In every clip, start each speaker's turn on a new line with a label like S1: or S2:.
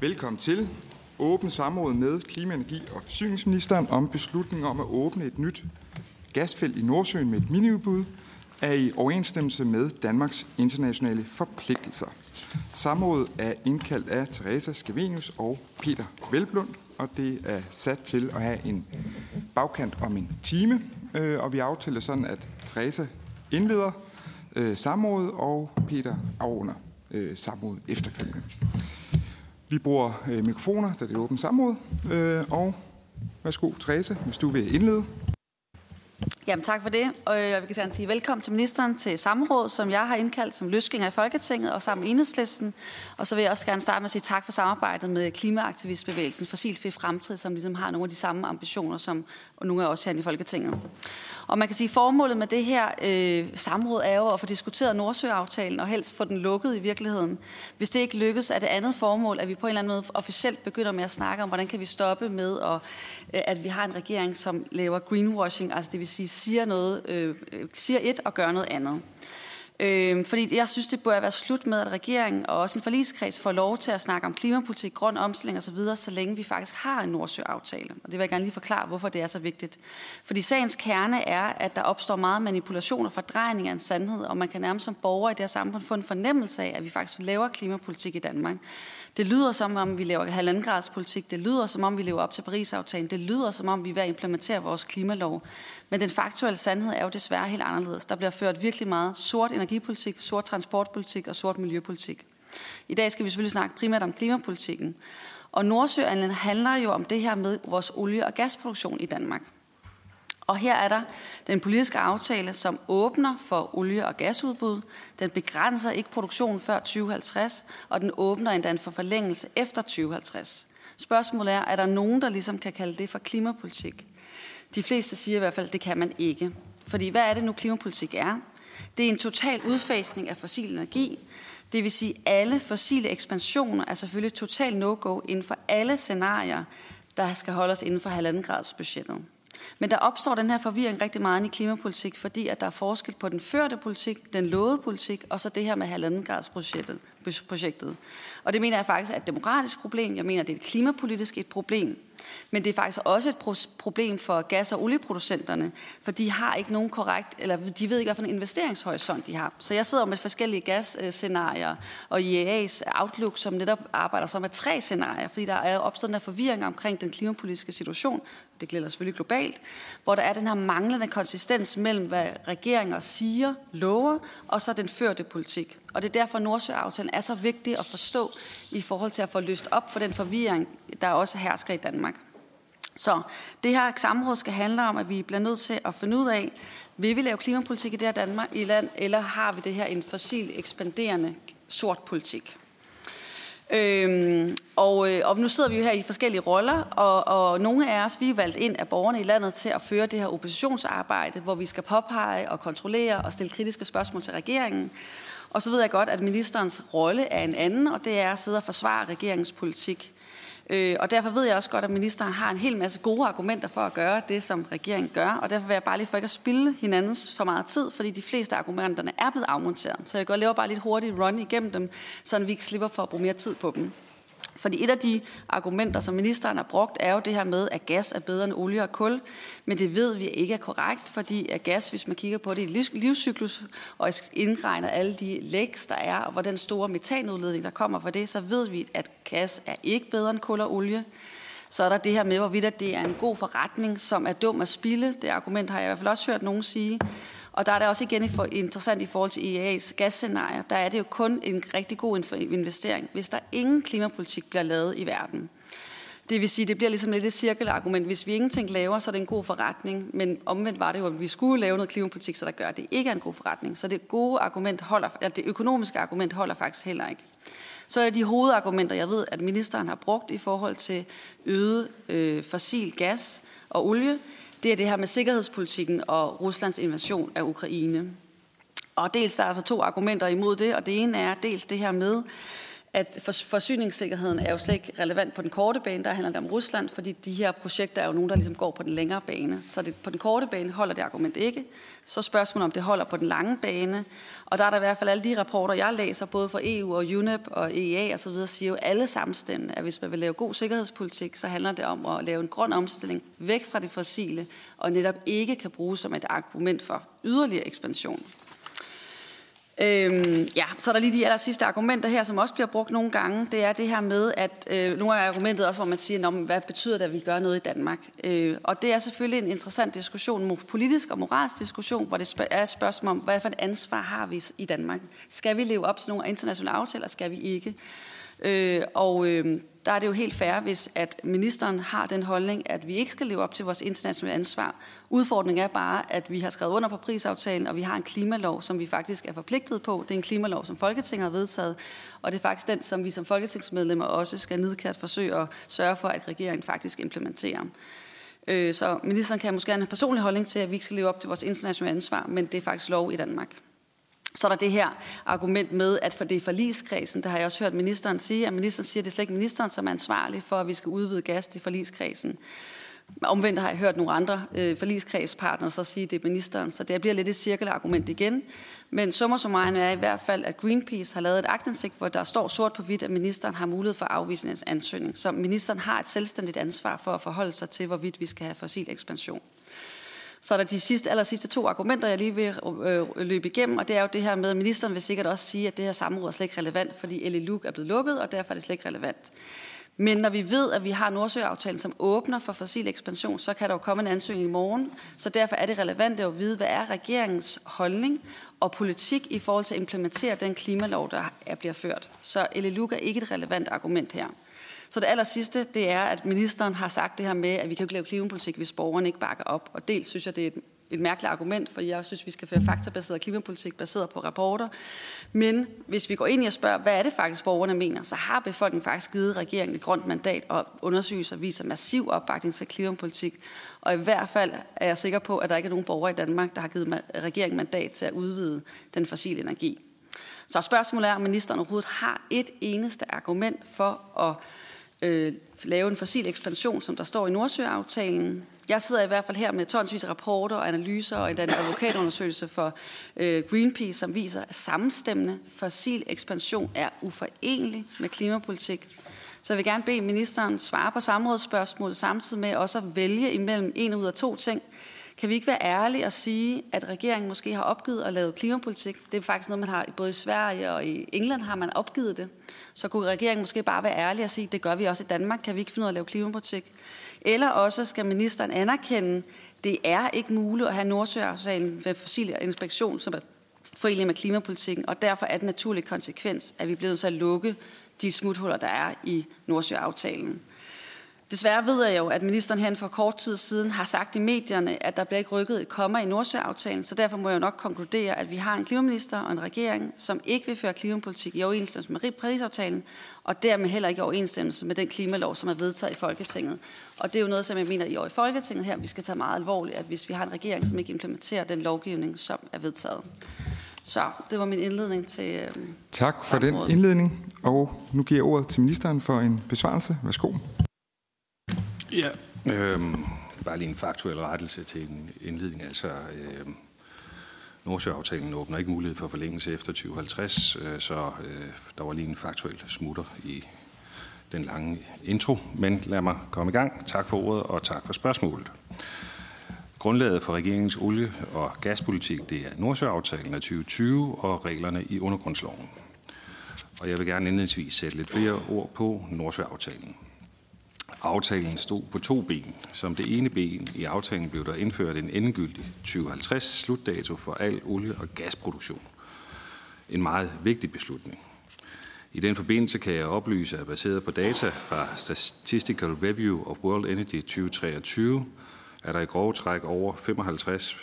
S1: Velkommen til åben samråd med klima-, energi- og forsyningsministeren om beslutningen om at åbne et nyt gasfelt i Nordsøen med et miniudbud er i overensstemmelse med Danmarks internationale forpligtelser. Samrådet er indkaldt af Teresa Skavenius og Peter Velblund, og det er sat til at have en bagkant om en time. Øh, og vi aftaler sådan, at Teresa indleder øh, samrådet, og Peter afrunder øh, samrådet efterfølgende. Vi bruger øh, mikrofoner, da det er åbent samråd. Øh, og værsgo, Teresa, hvis du vil indlede.
S2: Jamen tak for det, og øh, jeg vil gerne sige velkommen til ministeren til samråd, som jeg har indkaldt som løsgænger i Folketinget og sammen med Enhedslisten. Og så vil jeg også gerne starte med at sige tak for samarbejdet med klimaaktivistbevægelsen Fossilfri Fremtid, som ligesom har nogle af de samme ambitioner som nogle af os her i Folketinget. Og man kan sige, at formålet med det her øh, samråd er jo at få diskuteret Nordsøaftalen og helst få den lukket i virkeligheden. Hvis det ikke lykkes, er det andet formål, at vi på en eller anden måde officielt begynder med at snakke om, hvordan kan vi stoppe med, og, øh, at vi har en regering, som laver greenwashing, altså det vil sige siger noget, øh, siger et og gør noget andet. Øh, fordi jeg synes, det burde være slut med, at regeringen og også en forligskreds får lov til at snakke om klimapolitik, grøn omstilling osv., så, så længe vi faktisk har en Nordsjø-aftale. Og det vil jeg gerne lige forklare, hvorfor det er så vigtigt. Fordi sagens kerne er, at der opstår meget manipulation og fordrejning af en sandhed, og man kan nærmest som borger i det her samfund få en fornemmelse af, at vi faktisk laver klimapolitik i Danmark. Det lyder som om, vi laver halvandengradspolitik. politik. Det lyder som om, vi lever op til Paris-aftalen. Det lyder som om, vi er ved at implementere vores klimalov. Men den faktuelle sandhed er jo desværre helt anderledes. Der bliver ført virkelig meget sort energipolitik, sort transportpolitik og sort miljøpolitik. I dag skal vi selvfølgelig snakke primært om klimapolitikken. Og Nordsøen handler jo om det her med vores olie- og gasproduktion i Danmark. Og her er der den politiske aftale, som åbner for olie- og gasudbud. Den begrænser ikke produktionen før 2050, og den åbner endda for forlængelse efter 2050. Spørgsmålet er, er der nogen, der ligesom kan kalde det for klimapolitik? De fleste siger i hvert fald, at det kan man ikke. Fordi hvad er det nu klimapolitik er? Det er en total udfasning af fossil energi. Det vil sige, at alle fossile ekspansioner er selvfølgelig total no-go inden for alle scenarier, der skal holde os inden for halvanden grads budgettet. Men der opstår den her forvirring rigtig meget i klimapolitik, fordi at der er forskel på den førte politik, den lovede politik, og så det her med halvandengradsprojektet. projektet. Og det mener jeg faktisk er et demokratisk problem. Jeg mener, det er et klimapolitisk et problem. Men det er faktisk også et problem for gas- og olieproducenterne, for de har ikke nogen korrekt, eller de ved ikke, hvilken investeringshorisont de har. Så jeg sidder med forskellige gasscenarier, og IEA's Outlook, som netop arbejder så med tre scenarier, fordi der er opstået den her forvirring omkring den klimapolitiske situation, det gælder selvfølgelig globalt, hvor der er den her manglende konsistens mellem, hvad regeringer siger, lover, og så den førte politik. Og det er derfor, at Nordsøaftalen er så vigtig at forstå i forhold til at få løst op for den forvirring, der også hersker i Danmark. Så det her samråd skal handle om, at vi bliver nødt til at finde ud af, vil vi lave klimapolitik i det her Danmark i land, eller har vi det her en fossil ekspanderende sort politik? Øhm, og, øh, og nu sidder vi jo her i forskellige roller, og, og nogle af os, vi er valgt ind af borgerne i landet til at føre det her oppositionsarbejde, hvor vi skal påpege og kontrollere og stille kritiske spørgsmål til regeringen. Og så ved jeg godt, at ministerens rolle er en anden, og det er at sidde og forsvare regeringens politik. Øh, og derfor ved jeg også godt, at ministeren har en hel masse gode argumenter for at gøre det, som regeringen gør. Og derfor vil jeg bare lige for ikke at spille hinandens for meget tid, fordi de fleste af argumenterne er blevet afmonteret. Så jeg går lave bare lidt hurtigt run igennem dem, så vi ikke slipper for at bruge mere tid på dem. Fordi et af de argumenter, som ministeren har brugt, er jo det her med, at gas er bedre end olie og kul. Men det ved vi ikke er korrekt, fordi at gas, hvis man kigger på det i livscyklus og indregner alle de læks, der er, og hvor den store metanudledning, der kommer fra det, så ved vi, at gas er ikke bedre end kul og olie. Så er der det her med, hvorvidt det er en god forretning, som er dum at spille. Det argument har jeg i hvert fald også hørt nogen sige. Og der er det også igen interessant i forhold til IEA's gasscenarier. Der er det jo kun en rigtig god investering, hvis der ingen klimapolitik bliver lavet i verden. Det vil sige, det bliver ligesom lidt et cirkelargument. Hvis vi ingenting laver, så er det en god forretning. Men omvendt var det jo, at vi skulle lave noget klimapolitik, så der gør, at det ikke er en god forretning. Så det gode argument holder, eller det økonomiske argument holder faktisk heller ikke. Så er de hovedargumenter, jeg ved, at ministeren har brugt i forhold til øget øh, fossil gas og olie, det er det her med sikkerhedspolitikken og Ruslands invasion af Ukraine. Og dels der er altså to argumenter imod det, og det ene er dels det her med, at forsyningssikkerheden er jo slet ikke relevant på den korte bane, der handler det om Rusland, fordi de her projekter er jo nogen, der ligesom går på den længere bane. Så det, på den korte bane holder det argument ikke. Så spørgsmålet om det holder på den lange bane. Og der er der i hvert fald alle de rapporter, jeg læser, både fra EU og UNEP og EEA osv., siger jo alle samstemmende, at hvis man vil lave god sikkerhedspolitik, så handler det om at lave en grøn omstilling væk fra det fossile, og netop ikke kan bruges som et argument for yderligere ekspansion. Øhm, ja, så er der lige de aller sidste argumenter her, som også bliver brugt nogle gange. Det er det her med, at øh, nogle af argumentet også, hvor man siger, hvad betyder det, at vi gør noget i Danmark? Øh, og det er selvfølgelig en interessant diskussion, politisk og moralsk diskussion, hvor det er et spørgsmål om, hvad for et ansvar har vi i Danmark? Skal vi leve op til nogle internationale aftaler, skal vi ikke? Øh, og øh, der er det jo helt fair, hvis at ministeren har den holdning, at vi ikke skal leve op til vores internationale ansvar. Udfordringen er bare, at vi har skrevet under på prisaftalen, og vi har en klimalov, som vi faktisk er forpligtet på. Det er en klimalov, som Folketinget har vedtaget, og det er faktisk den, som vi som folketingsmedlemmer også skal nedkært forsøge at sørge for, at regeringen faktisk implementerer. Øh, så ministeren kan måske have en personlig holdning til, at vi ikke skal leve op til vores internationale ansvar, men det er faktisk lov i Danmark. Så er der det her argument med, at for det er forligskredsen, der har jeg også hørt ministeren sige, at ministeren siger, at det er slet ikke ministeren, som er ansvarlig for, at vi skal udvide gas til forligskredsen. Omvendt har jeg hørt nogle andre øh, forligskredspartnere så sige, at det er ministeren, så det bliver lidt et cirkelargument igen. Men summer summarum er i hvert fald, at Greenpeace har lavet et agtindsigt, hvor der står sort på hvidt, at ministeren har mulighed for at afvise en ansøgning. Så ministeren har et selvstændigt ansvar for at forholde sig til, hvorvidt vi skal have fossil ekspansion. Så er der de sidste, aller sidste to argumenter, jeg lige vil øh, løbe igennem, og det er jo det her med, at ministeren vil sikkert også sige, at det her samråd er slet ikke relevant, fordi LLUK er blevet lukket, og derfor er det slet ikke relevant. Men når vi ved, at vi har Nordsøaftalen, som åbner for fossil ekspansion, så kan der jo komme en ansøgning i morgen. Så derfor er det relevant at vide, hvad er regeringens holdning og politik i forhold til at implementere den klimalov, der bliver ført. Så LLUK er ikke et relevant argument her. Så det aller sidste, det er, at ministeren har sagt det her med, at vi kan jo ikke lave klimapolitik, hvis borgerne ikke bakker op. Og dels synes jeg, det er et, et mærkeligt argument, for jeg synes, vi skal føre faktabaseret klimapolitik baseret på rapporter. Men hvis vi går ind i og spørger, hvad er det faktisk, borgerne mener, så har befolkningen faktisk givet regeringen et grønt mandat, og undersøgelser viser massiv opbakning til klimapolitik. Og i hvert fald er jeg sikker på, at der ikke er nogen borgere i Danmark, der har givet regeringen mandat til at udvide den fossile energi. Så spørgsmålet er, om ministeren overhovedet har et eneste argument for at øh, lave en fossil ekspansion, som der står i Nordsøaftalen. Jeg sidder i hvert fald her med tonsvis af rapporter og analyser og en advokatundersøgelse for øh, Greenpeace, som viser, at sammenstemmende fossil ekspansion er uforenelig med klimapolitik. Så jeg vil gerne bede ministeren svare på samrådsspørgsmålet, samtidig med også at vælge imellem en ud af to ting – kan vi ikke være ærlige og sige, at regeringen måske har opgivet at lave klimapolitik? Det er faktisk noget, man har både i Sverige og i England har man opgivet det. Så kunne regeringen måske bare være ærlig og sige, at det gør vi også i Danmark. Kan vi ikke finde ud af at lave klimapolitik? Eller også skal ministeren anerkende, det er ikke muligt at have Nordsøaftalen ved fossil inspektion, som er forenelig med klimapolitikken, og derfor er den naturlige konsekvens, at vi bliver nødt til at lukke de smuthuller, der er i Nordsøaftalen. Desværre ved jeg jo, at ministeren her for kort tid siden har sagt i medierne, at der bliver ikke rykket et komma i Nordsjøaftalen, så derfor må jeg jo nok konkludere, at vi har en klimaminister og en regering, som ikke vil føre klimapolitik i overensstemmelse med Paris-aftalen, og dermed heller ikke i overensstemmelse med den klimalov, som er vedtaget i Folketinget. Og det er jo noget, som jeg mener i år i Folketinget her, vi skal tage meget alvorligt, at hvis vi har en regering, som ikke implementerer den lovgivning, som er vedtaget. Så det var min indledning til øh,
S1: Tak for den indledning, og nu giver jeg ordet til ministeren for en besvarelse. Værsgo.
S3: Ja, Øhm, bare lige en faktuel rettelse til en indledning. Altså, øhm, Nordsjøaftalen åbner ikke mulighed for forlængelse efter 2050, øh, så øh, der var lige en faktuel smutter i den lange intro. Men lad mig komme i gang. Tak for ordet, og tak for spørgsmålet. Grundlaget for regeringens olie- og gaspolitik det er Nordsjøaftalen af 2020 og reglerne i undergrundsloven. Og jeg vil gerne indledningsvis sætte lidt flere ord på Nordsjøaftalen. Aftalen stod på to ben. Som det ene ben i aftalen blev der indført en endegyldig 2050 slutdato for al olie- og gasproduktion. En meget vigtig beslutning. I den forbindelse kan jeg oplyse, at baseret på data fra Statistical Review of World Energy 2023, er der i grove træk over 55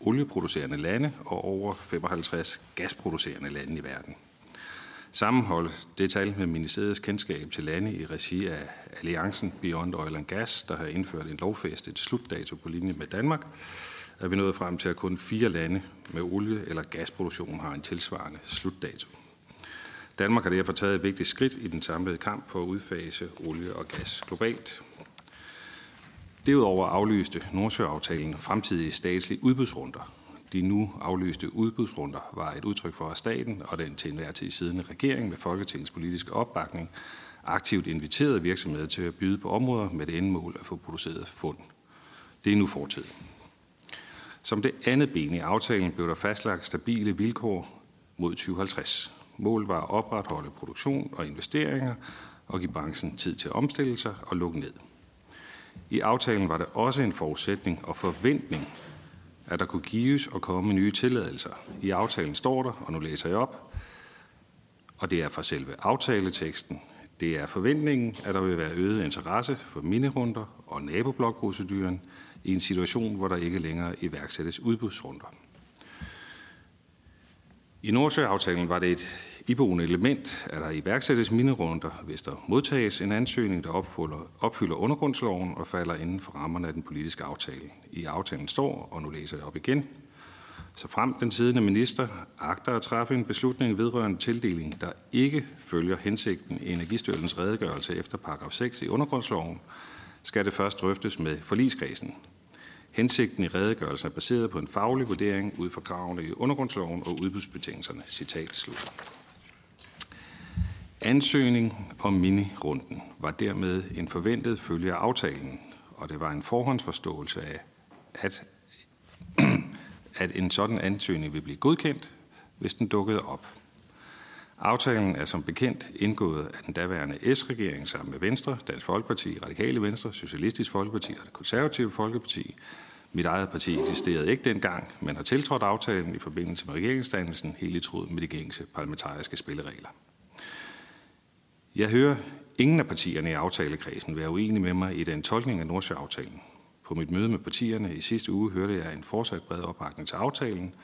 S3: olieproducerende lande og over 55 gasproducerende lande i verden. Sammenholdt det tal med ministeriets kendskab til lande i regi af Alliancen Beyond Oil and Gas, der har indført en lovfæstet slutdato på linje med Danmark, er vi nået frem til, at kun fire lande med olie- eller gasproduktion har en tilsvarende slutdato. Danmark har derfor taget et vigtigt skridt i den samlede kamp for at udfase olie og gas globalt. Derudover aflyste Nordsjøaftalen fremtidige statslige udbudsrunder. De nu aflyste udbudsrunder var et udtryk for, at staten og den til enhver tid siddende regering med Folketingets politiske opbakning aktivt inviterede virksomheder til at byde på områder med det endemål at få produceret fund. Det er nu fortid. Som det andet ben i aftalen blev der fastlagt stabile vilkår mod 2050. Målet var at opretholde produktion og investeringer og give branchen tid til at omstille sig og lukke ned. I aftalen var det også en forudsætning og forventning, at der kunne gives og komme nye tilladelser. I aftalen står der, og nu læser jeg op, og det er fra selve aftaleteksten, det er forventningen, at der vil være øget interesse for minirunder og naboblokproceduren i en situation, hvor der ikke længere iværksættes udbudsrunder. I Nordsjøaftalen var det et iboende element, at der iværksættes minerunder, hvis der modtages en ansøgning, der opfylder, opfylder undergrundsloven og falder inden for rammerne af den politiske aftale. I aftalen står, og nu læser jeg op igen, så frem den siddende minister agter at træffe en beslutning vedrørende tildeling, der ikke følger hensigten i Energistyrelsens redegørelse efter paragraf 6 i undergrundsloven, skal det først drøftes med forligskredsen. Hensigten i redegørelsen er baseret på en faglig vurdering ud fra kravene i undergrundsloven og udbudsbetingelserne. Citat slut. Ansøgning om minirunden var dermed en forventet følge af aftalen, og det var en forhåndsforståelse af, at, at en sådan ansøgning vil blive godkendt, hvis den dukkede op. Aftalen er som bekendt indgået af den daværende S-regering sammen med Venstre, Dansk Folkeparti, Radikale Venstre, Socialistisk Folkeparti og det konservative Folkeparti. Mit eget parti eksisterede ikke dengang, men har tiltrådt aftalen i forbindelse med regeringsdannelsen helt i tråd med de gængse parlamentariske spilleregler. Jeg hører ingen af partierne i aftalekredsen være uenige med mig i den tolkning af Nordsjøaftalen. På mit møde med partierne i sidste uge hørte jeg en fortsat bred opbakning til aftalen,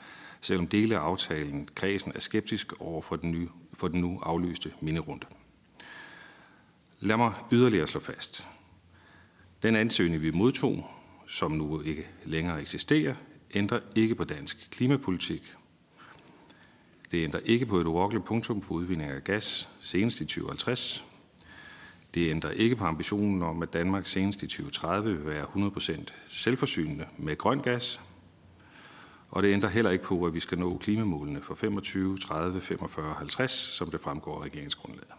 S3: selvom dele af aftalen kredsen er skeptisk over for den, nye, for den nu aflyste minderunde. Lad mig yderligere slå fast. Den ansøgning, vi modtog, som nu ikke længere eksisterer, ændrer ikke på dansk klimapolitik. Det ændrer ikke på et urokkeligt punktum for udvinding af gas senest i 2050. Det ændrer ikke på ambitionen om, at Danmark senest i 2030 vil være 100% selvforsynende med grøn gas. Og det ændrer heller ikke på, at vi skal nå klimamålene for 25, 30, 45 og 50, som det fremgår af regeringsgrundlaget.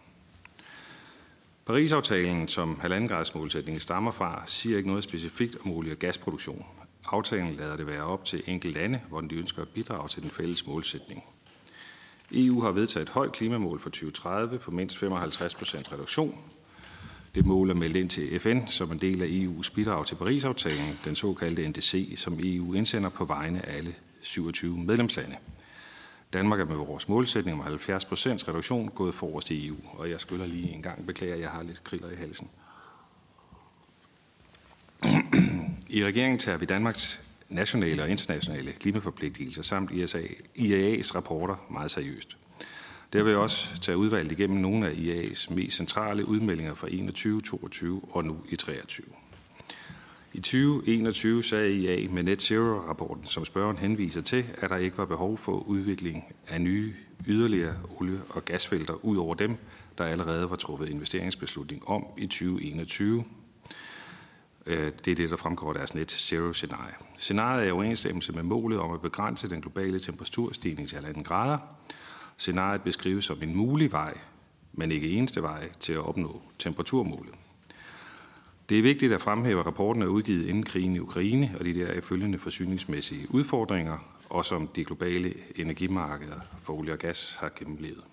S3: Paris-aftalen, som halvandengradsmålsætningen stammer fra, siger ikke noget specifikt om olie- og gasproduktion. Aftalen lader det være op til enkelte lande, hvor de ønsker at bidrage til den fælles målsætning. EU har vedtaget et højt klimamål for 2030 på mindst 55 procent reduktion. Det mål er meldt ind til FN som en del af EU's bidrag til Paris-aftalen, den såkaldte NDC, som EU indsender på vegne af alle 27 medlemslande. Danmark er med vores målsætning om 70 procents reduktion gået forrest i EU, og jeg skylder lige en gang beklager, at jeg har lidt kriller i halsen. I regeringen tager vi Danmarks nationale og internationale klimaforpligtelser samt ISA, IAA's rapporter meget seriøst. Der vil jeg også tage udvalgt igennem nogle af IAA's mest centrale udmeldinger fra 21, 22 og nu i 23. I 2021 sagde IA med Net Zero-rapporten, som spørgeren henviser til, at der ikke var behov for udvikling af nye yderligere olie- og gasfelter ud over dem, der allerede var truffet investeringsbeslutning om i 2021. Øh, det er det, der fremgår af deres net zero-scenarie. Scenariet er i overensstemmelse med målet om at begrænse den globale temperaturstigning til 1,5 grader. Scenariet beskrives som en mulig vej, men ikke eneste vej til at opnå temperaturmålet. Det er vigtigt at fremhæve, at rapporten er udgivet inden krigen i Ukraine og de der følgende forsyningsmæssige udfordringer, og som de globale energimarkeder for olie og gas har gennemlevet.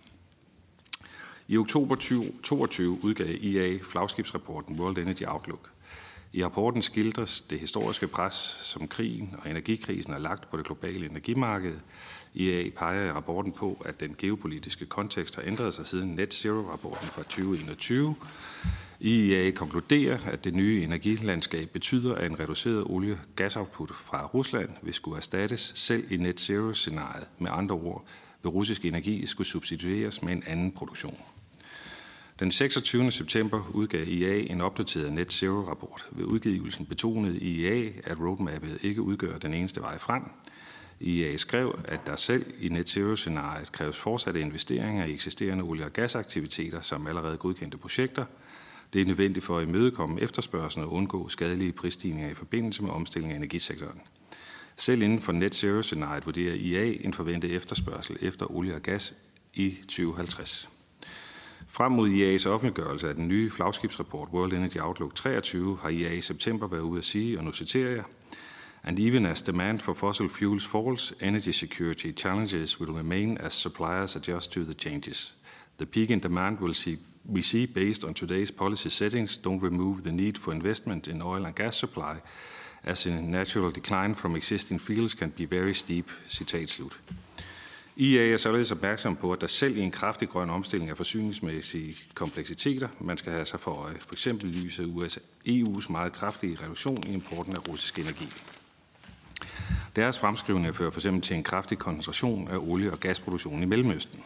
S3: I oktober 2022 udgav IA flagskibsrapporten World Energy Outlook. I rapporten skildres det historiske pres, som krigen og energikrisen har lagt på det globale energimarked. IA peger i rapporten på, at den geopolitiske kontekst har ændret sig siden Net Zero-rapporten fra 2021. IEA konkluderer, at det nye energilandskab betyder, at en reduceret olie- gasoutput fra Rusland vil skulle erstattes selv i net zero-scenariet. Med andre ord vil russisk energi skulle substitueres med en anden produktion. Den 26. september udgav IA en opdateret net zero-rapport. Ved udgivelsen betonede IA, at roadmappet ikke udgør den eneste vej frem. IEA skrev, at der selv i net zero-scenariet kræves fortsatte investeringer i eksisterende olie- og gasaktiviteter som allerede godkendte projekter. Det er nødvendigt for at imødekomme efterspørgselen og undgå skadelige prisstigninger i forbindelse med omstilling af energisektoren. Selv inden for net zero-scenariet vurderer IEA en forventet efterspørgsel efter olie og gas i 2050. Frem mod IA's offentliggørelse af den nye flagskibsrapport World Energy Outlook 23 har IA i september været ude at sige, og nu citerer jeg, And even as demand for fossil fuels falls, energy security challenges will remain as suppliers adjust to the changes. The peak in demand will see, we see based on today's policy settings don't remove the need for investment in oil and gas supply, as a natural decline from existing fields can be very steep. Citat slut. IA er således opmærksom på, at der selv i en kraftig grøn omstilling af forsyningsmæssige kompleksiteter, man skal have sig for øje, for eksempel lyset USA, EU's meget kraftige reduktion i importen af russisk energi. Deres fremskrivninger fører for eksempel til en kraftig koncentration af olie- og gasproduktion i Mellemøsten.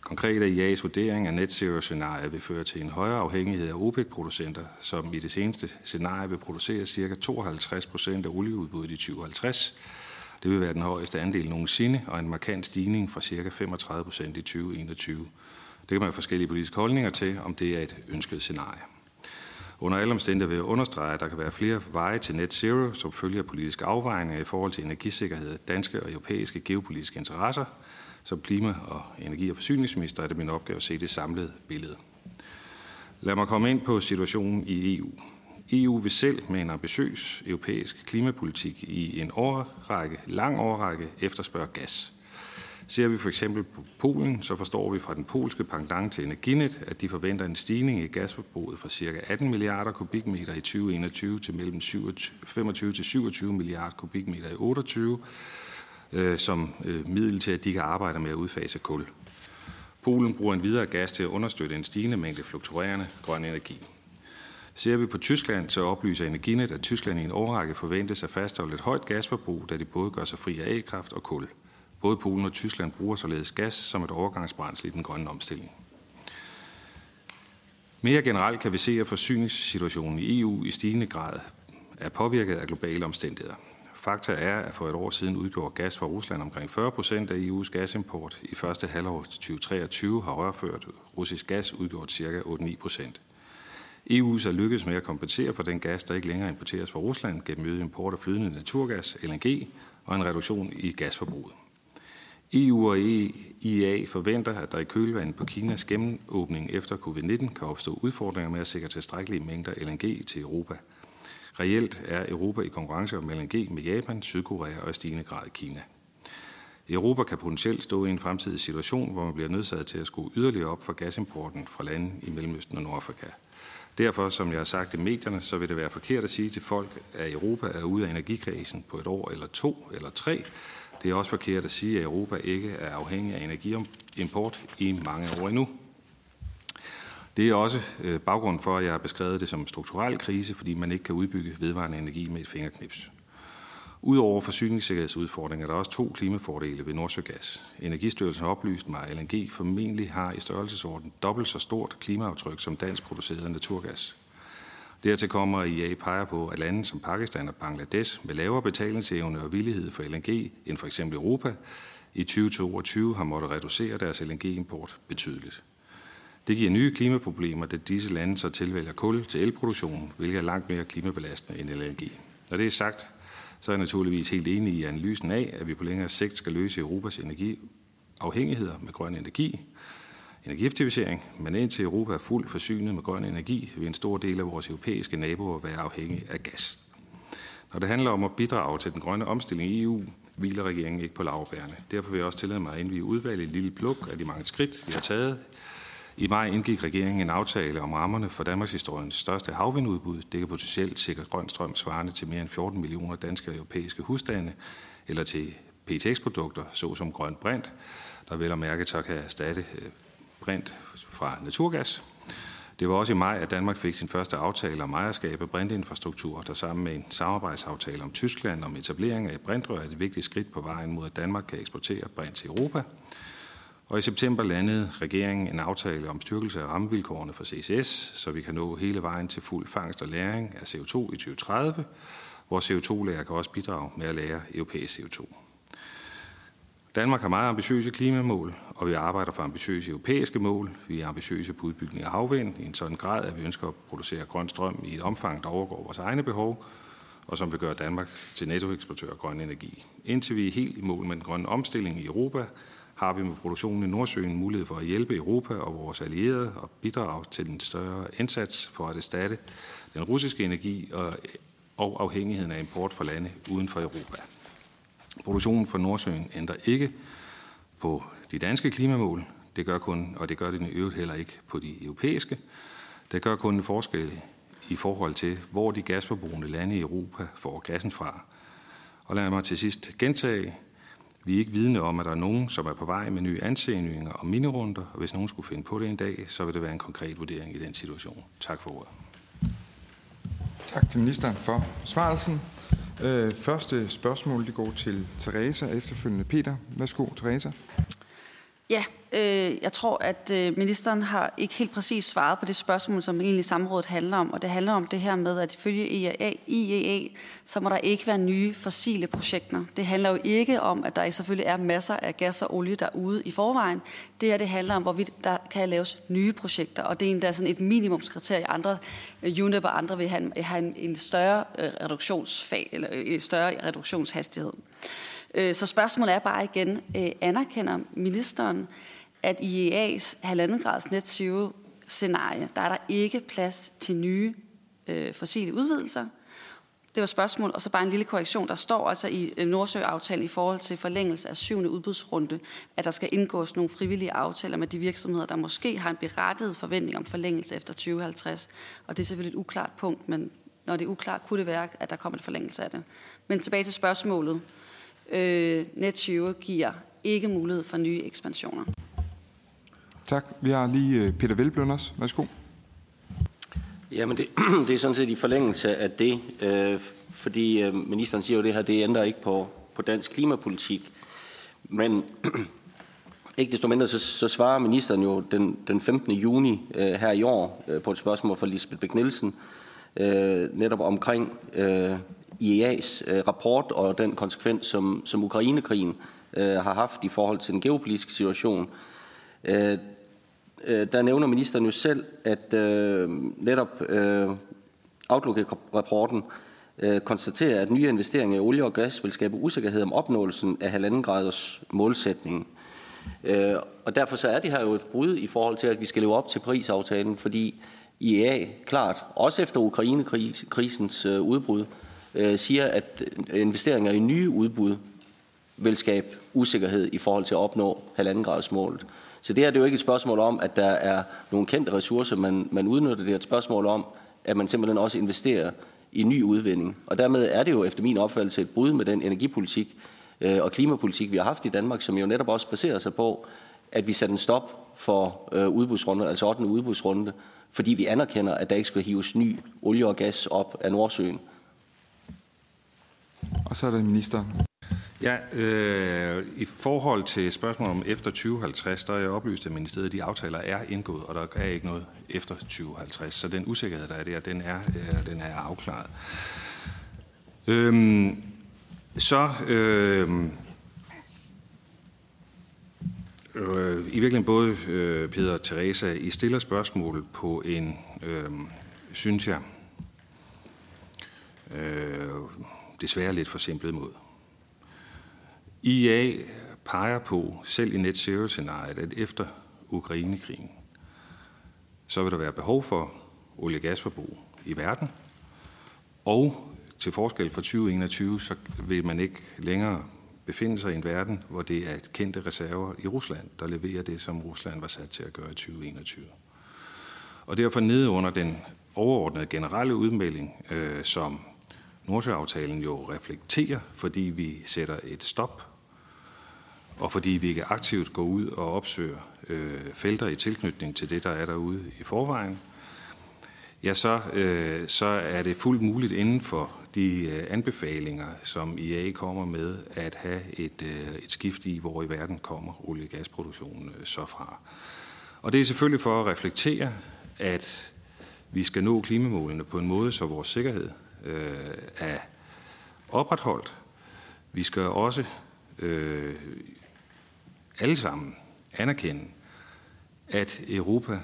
S3: Konkret er IA's vurdering af net zero scenariet vil føre til en højere afhængighed af OPEC-producenter, som i det seneste scenarie vil producere ca. 52 procent af olieudbuddet i 2050. Det vil være den højeste andel nogensinde, og en markant stigning fra ca. 35 procent i 2021. Det kan man have forskellige politiske holdninger til, om det er et ønsket scenarie. Under alle omstændigheder vil jeg understrege, at der kan være flere veje til net zero, som følger politiske afvejninger i forhold til energisikkerhed, danske og europæiske geopolitiske interesser. Som klima- og energi- og forsyningsminister er det min opgave at se det samlede billede. Lad mig komme ind på situationen i EU. EU vil selv med en ambitiøs europæisk klimapolitik i en årrække, lang årrække efterspørge gas. Ser vi for eksempel på Polen, så forstår vi fra den polske pendant til Energinet, at de forventer en stigning i gasforbruget fra ca. 18 milliarder kubikmeter i 2021 til mellem 25 til 27 milliarder kubikmeter i 2028, øh, som øh, middel til, at de kan arbejde med at udfase kul. Polen bruger en videre gas til at understøtte en stigende mængde fluktuerende grøn energi. Ser vi på Tyskland, så oplyser Energinet, at Tyskland i en årrække forventes at fastholde et højt gasforbrug, da de både gør sig fri af elkraft og kul. Både Polen og Tyskland bruger således gas som et overgangsbrændsel i den grønne omstilling. Mere generelt kan vi se, at forsyningssituationen i EU i stigende grad er påvirket af globale omstændigheder. Fakta er, at for et år siden udgjorde gas fra Rusland omkring 40 procent af EU's gasimport. I første halvår 2023 har rørført russisk gas udgjort ca. 8-9 procent. EU så lykkedes med at kompensere for den gas, der ikke længere importeres fra Rusland gennem øget import af flydende naturgas, LNG, og en reduktion i gasforbruget. EU og IA forventer, at der i kølvandet på Kinas genåbning efter covid-19 kan opstå udfordringer med at sikre tilstrækkelige mængder LNG til Europa. Reelt er Europa i konkurrence om LNG med Japan, Sydkorea og i stigende grad Kina. Europa kan potentielt stå i en fremtidig situation, hvor man bliver nødsaget til at skrue yderligere op for gasimporten fra lande i Mellemøsten og Nordafrika. Derfor, som jeg har sagt i medierne, så vil det være forkert at sige til folk, at Europa er ude af energikrisen på et år eller to eller tre. Det er også forkert at sige, at Europa ikke er afhængig af energiimport i mange år endnu. Det er også øh, baggrunden for, at jeg har beskrevet det som en strukturel krise, fordi man ikke kan udbygge vedvarende energi med et fingerknips. Udover forsyningssikkerhedsudfordringer er der også to klimafordele ved Nordsøgas. Energistyrelsen har oplyst mig, at LNG formentlig har i størrelsesorden dobbelt så stort klimaaftryk som dansk produceret naturgas. Dertil kommer, at IA peger på, at lande som Pakistan og Bangladesh med lavere betalingsevne og villighed for LNG end for eksempel Europa i 2022 har måttet reducere deres LNG-import betydeligt. Det giver nye klimaproblemer, da disse lande så tilvælger kul til elproduktion, hvilket er langt mere klimabelastende end LNG. Når det er sagt, så er jeg naturligvis helt enig i analysen af, at vi på længere sigt skal løse Europas energiafhængigheder med grøn energi, energieffektivisering, men indtil Europa er fuldt forsynet med grøn energi, vil en stor del af vores europæiske naboer være afhængige af gas. Når det handler om at bidrage til den grønne omstilling i EU, hviler regeringen ikke på lavbærene. Derfor vil jeg også tillade mig at indvige udvalget et lille pluk af de mange skridt, vi har taget i maj indgik regeringen en aftale om rammerne for Danmarks historiens største havvindudbud. Det kan potentielt sikre grøn strøm svarende til mere end 14 millioner danske og europæiske husstande, eller til PTX-produkter, såsom grøn brint, der vel og mærke så kan erstatte øh, brint fra naturgas. Det var også i maj, at Danmark fik sin første aftale om ejerskab af brintinfrastruktur, der sammen med en samarbejdsaftale om Tyskland om etablering af et brintrør er et vigtigt skridt på vejen mod, at Danmark kan eksportere brint til Europa. Og i september landede regeringen en aftale om styrkelse af rammevilkårene for CCS, så vi kan nå hele vejen til fuld fangst og læring af CO2 i 2030, hvor CO2-lærer kan også bidrage med at lære europæisk CO2. Danmark har meget ambitiøse klimamål, og vi arbejder for ambitiøse europæiske mål. Vi er ambitiøse på udbygning af havvind i en sådan grad, at vi ønsker at producere grøn strøm i et omfang, der overgår vores egne behov, og som vil gøre Danmark til nettoeksportør af grøn energi. Indtil vi er helt i mål med den grønne omstilling i Europa, har vi med produktionen i Nordsøen mulighed for at hjælpe Europa og vores allierede og bidrage til en større indsats for at erstatte den russiske energi og, og afhængigheden af import fra lande uden for Europa. Produktionen for Nordsøen ændrer ikke på de danske klimamål, det gør kun, og det gør det i øvrigt heller ikke på de europæiske. Det gør kun en forskel i forhold til, hvor de gasforbrugende lande i Europa får gassen fra. Og lad mig til sidst gentage, vi er ikke vidne om, at der er nogen, som er på vej med nye ansøgninger og minirunder, og hvis nogen skulle finde på det en dag, så vil det være en konkret vurdering i den situation. Tak for ordet.
S1: Tak til ministeren for svarelsen. Øh, første spørgsmål det går til Teresa, efterfølgende Peter. Værsgo, Teresa.
S2: Ja, øh, jeg tror, at øh, ministeren har ikke helt præcis svaret på det spørgsmål, som egentlig samrådet handler om. Og det handler om det her med, at ifølge IEA, IEA, så må der ikke være nye fossile projekter. Det handler jo ikke om, at der selvfølgelig er masser af gas og olie derude i forvejen. Det her det handler om, hvorvidt der kan laves nye projekter. Og det er endda sådan et minimumskriterie. Andre, øh, UNEP og andre vil have en, have en, større øh, reduktionsfag, eller en større reduktionshastighed. Øh, så spørgsmålet er bare igen, øh, anerkender ministeren, at i IEA's halvanden grads net zero scenarie, der er der ikke plads til nye øh, fossile udvidelser. Det var spørgsmål, og så bare en lille korrektion. Der står altså i øh, Nordsø-aftalen i forhold til forlængelse af syvende udbudsrunde, at der skal indgås nogle frivillige aftaler med de virksomheder, der måske har en berettiget forventning om forlængelse efter 2050. Og det er selvfølgelig et uklart punkt, men når det er uklart, kunne det være, at der kommer en forlængelse af det. Men tilbage til spørgsmålet. Øh, net 20 giver ikke mulighed for nye ekspansioner.
S1: Tak. Vi har lige øh, Peter Velblom også. Værsgo.
S4: Jamen, det, det er sådan set i forlængelse af det, øh, fordi øh, ministeren siger jo, at det her det ændrer ikke på, på dansk klimapolitik. Men ikke desto mindre, så, så svarer ministeren jo den, den 15. juni øh, her i år øh, på et spørgsmål fra Lisbeth Bæk Nielsen, øh, netop omkring øh, IEA's øh, rapport og den konsekvens, som, som Ukrainekrigen øh, har haft i forhold til den geopolitiske situation. Øh, øh, der nævner ministeren jo selv, at øh, netop øh, Outlook-rapporten øh, konstaterer, at nye investeringer i olie og gas vil skabe usikkerhed om opnåelsen af halvanden graders målsætning. Øh, og derfor så er det her jo et brud i forhold til, at vi skal leve op til prisaftalen, fordi IEA klart, også efter Ukrainekrisens øh, udbrud, øh, siger, at investeringer i nye udbud vil skabe usikkerhed i forhold til at opnå halvanden gradsmålet. Så det her det er jo ikke et spørgsmål om, at der er nogle kendte ressourcer, man, man udnytter. Det er et spørgsmål om, at man simpelthen også investerer i ny udvinding. Og dermed er det jo efter min opfattelse et brud med den energipolitik øh, og klimapolitik, vi har haft i Danmark, som jo netop også baserer sig på, at vi satte en stop for øh, udbudsrunden, altså 8. udbudsrunde, fordi vi anerkender, at der ikke skal hives ny olie og gas op af Nordsøen.
S1: Og så er det ministeren.
S3: Ja, øh, i forhold til spørgsmålet om efter 2050, der er jeg oplyst, at ministeriet de aftaler er indgået, og der er ikke noget efter 2050. Så den usikkerhed, der er der, den er, øh, den er afklaret. Øhm, så øh, øh, i virkeligheden både øh, Peter og Teresa, I stiller spørgsmål på en, øh, synes jeg, øh, desværre lidt for simplet måde. IA peger på, selv i net zero-scenariet, at efter Ukrainekrigen, så vil der være behov for olie- og gasforbrug i verden, og til forskel fra 2021, så vil man ikke længere befinde sig i en verden, hvor det er kendte reserver i Rusland, der leverer det, som Rusland var sat til at gøre i 2021. Og derfor nede under den overordnede generelle udmelding, øh, som Nordsjøaftalen jo reflekterer, fordi vi sætter et stop, og fordi vi ikke aktivt går ud og opsøger øh, felter i tilknytning til det, der er derude i forvejen, ja, så, øh, så er det fuldt muligt inden for de øh, anbefalinger, som IA kommer med, at have et, øh, et skift i, hvor i verden kommer olie- og gasproduktionen øh, så fra. Og det er selvfølgelig for at reflektere, at vi skal nå klimamålene på en måde, så vores sikkerhed øh, er opretholdt. Vi skal også øh, alle sammen anerkende, at Europa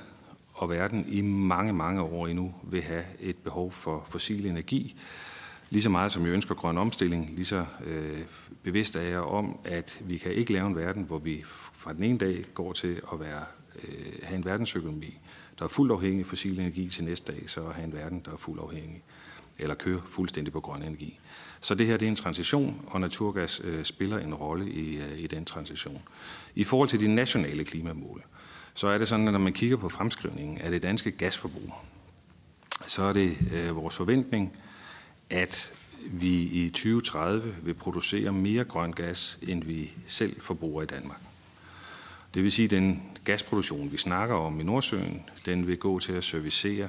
S3: og verden i mange, mange år endnu vil have et behov for fossil energi. Lige så meget som jeg ønsker grøn omstilling, lige så øh, bevidst er jeg om, at vi kan ikke lave en verden, hvor vi fra den ene dag går til at være, øh, have en verdensøkonomi, der er fuldt afhængig af fossil energi til næste dag, så have en verden, der er fuldt afhængig eller kører fuldstændig på grøn energi. Så det her det er en transition, og naturgas øh, spiller en rolle i, øh, i den transition. I forhold til de nationale klimamål, så er det sådan, at når man kigger på fremskrivningen af det danske gasforbrug, så er det øh, vores forventning, at vi i 2030 vil producere mere grøn gas, end vi selv forbruger i Danmark. Det vil sige, at den gasproduktion, vi snakker om i Nordsøen, den vil gå til at servicere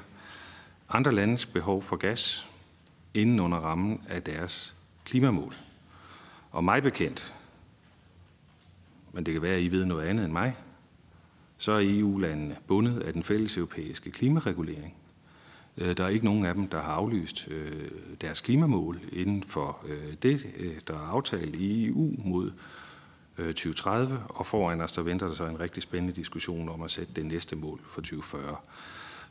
S3: andre landes behov for gas inden under rammen af deres klimamål. Og mig bekendt, men det kan være, at I ved noget andet end mig, så er EU-landene bundet af den fælles europæiske klimaregulering. Øh, der er ikke nogen af dem, der har aflyst øh, deres klimamål inden for øh, det, der er aftalt i EU mod 2030, og foran os der venter der så en rigtig spændende diskussion om at sætte det næste mål for 2040.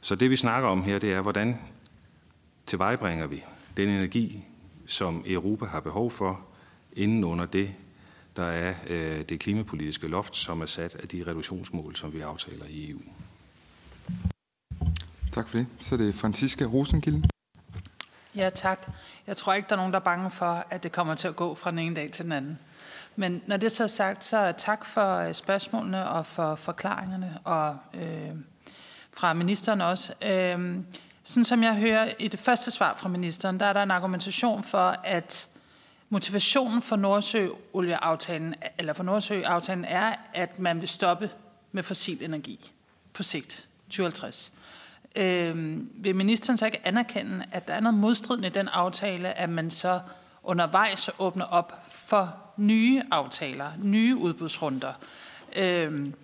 S3: Så det vi snakker om her, det er, hvordan tilvejebringer vi den energi, som Europa har behov for, inden under det, der er øh, det klimapolitiske loft, som er sat af de reduktionsmål, som vi aftaler i EU.
S1: Tak for det. Så er det Franziska Rosenkilde.
S5: Ja, tak. Jeg tror ikke, der er nogen, der er bange for, at det kommer til at gå fra den ene dag til den anden. Men når det så er sagt, så tak for øh, spørgsmålene og for forklaringerne, og øh, fra ministeren også. Øh, sådan som jeg hører i det første svar fra ministeren, der er der en argumentation for, at motivationen for Nordsøolieaftalen, eller for Nordsøaftalen er, at man vil stoppe med fossil energi på sigt, 2050. Øhm, vil ministeren så ikke anerkende, at der er noget modstridende i den aftale, at man så undervejs åbner op for nye aftaler, nye udbudsrunder? Øhm,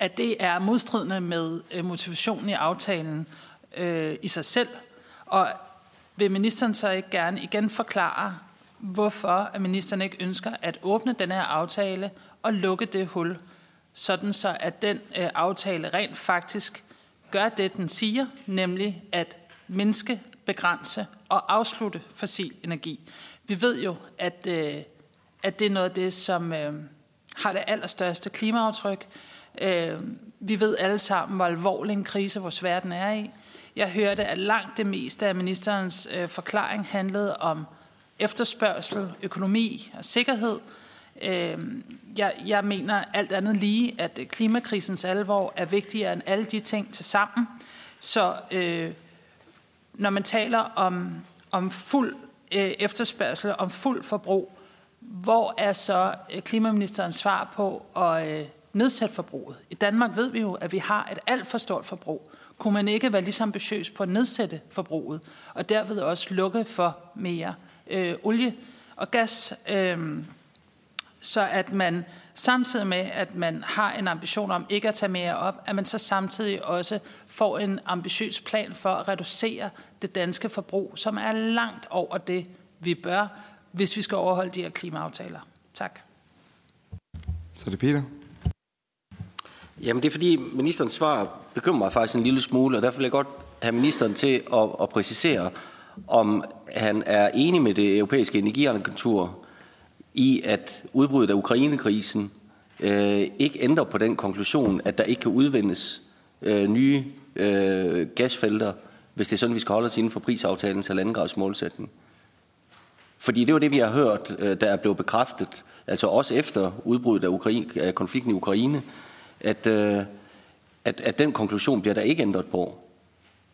S5: at det er modstridende med øh, motivationen i aftalen, øh, i sig selv. Og vil ministeren så ikke gerne igen forklare, hvorfor at ministeren ikke ønsker at åbne den her aftale og lukke det hul, sådan så at den øh, aftale rent faktisk gør det, den siger, nemlig at mindske, begrænse og afslutte fossil energi. Vi ved jo, at, øh, at det er noget af det, som øh, har det allerstørste klimaaftryk. Øh, vi ved alle sammen, hvor alvorlig en krise vores verden er i. Jeg hørte, at langt det meste af ministerens øh, forklaring handlede om efterspørgsel, økonomi og sikkerhed. Øh, jeg, jeg mener alt andet lige, at klimakrisens alvor er vigtigere end alle de ting til sammen. Så øh, når man taler om, om fuld øh, efterspørgsel, om fuld forbrug, hvor er så øh, klimaministerens svar på at øh, nedsætte forbruget? I Danmark ved vi jo, at vi har et alt for stort forbrug kunne man ikke være lige så ambitiøs på at nedsætte forbruget, og derved også lukke for mere øh, olie og gas, øh, så at man samtidig med, at man har en ambition om ikke at tage mere op, at man så samtidig også får en ambitiøs plan for at reducere det danske forbrug, som er langt over det, vi bør, hvis vi skal overholde de her klimaaftaler. Tak.
S1: Så er det Peter.
S4: Jamen det er fordi ministerens svar bekymrer mig faktisk en lille smule, og derfor vil jeg godt have ministeren til at, at præcisere, om han er enig med det europæiske energiagentur i, at udbruddet af Ukrainekrisen øh, ikke ændrer på den konklusion, at der ikke kan udvindes øh, nye øh, gasfelter, hvis det er sådan, vi skal holde os inden for prisaftalens halvandengrads målsætning. Fordi det var det, vi har hørt, øh, der er blevet bekræftet, altså også efter udbruddet af, Ukraine, af konflikten i Ukraine, at, øh, at, at den konklusion bliver der ikke ændret på.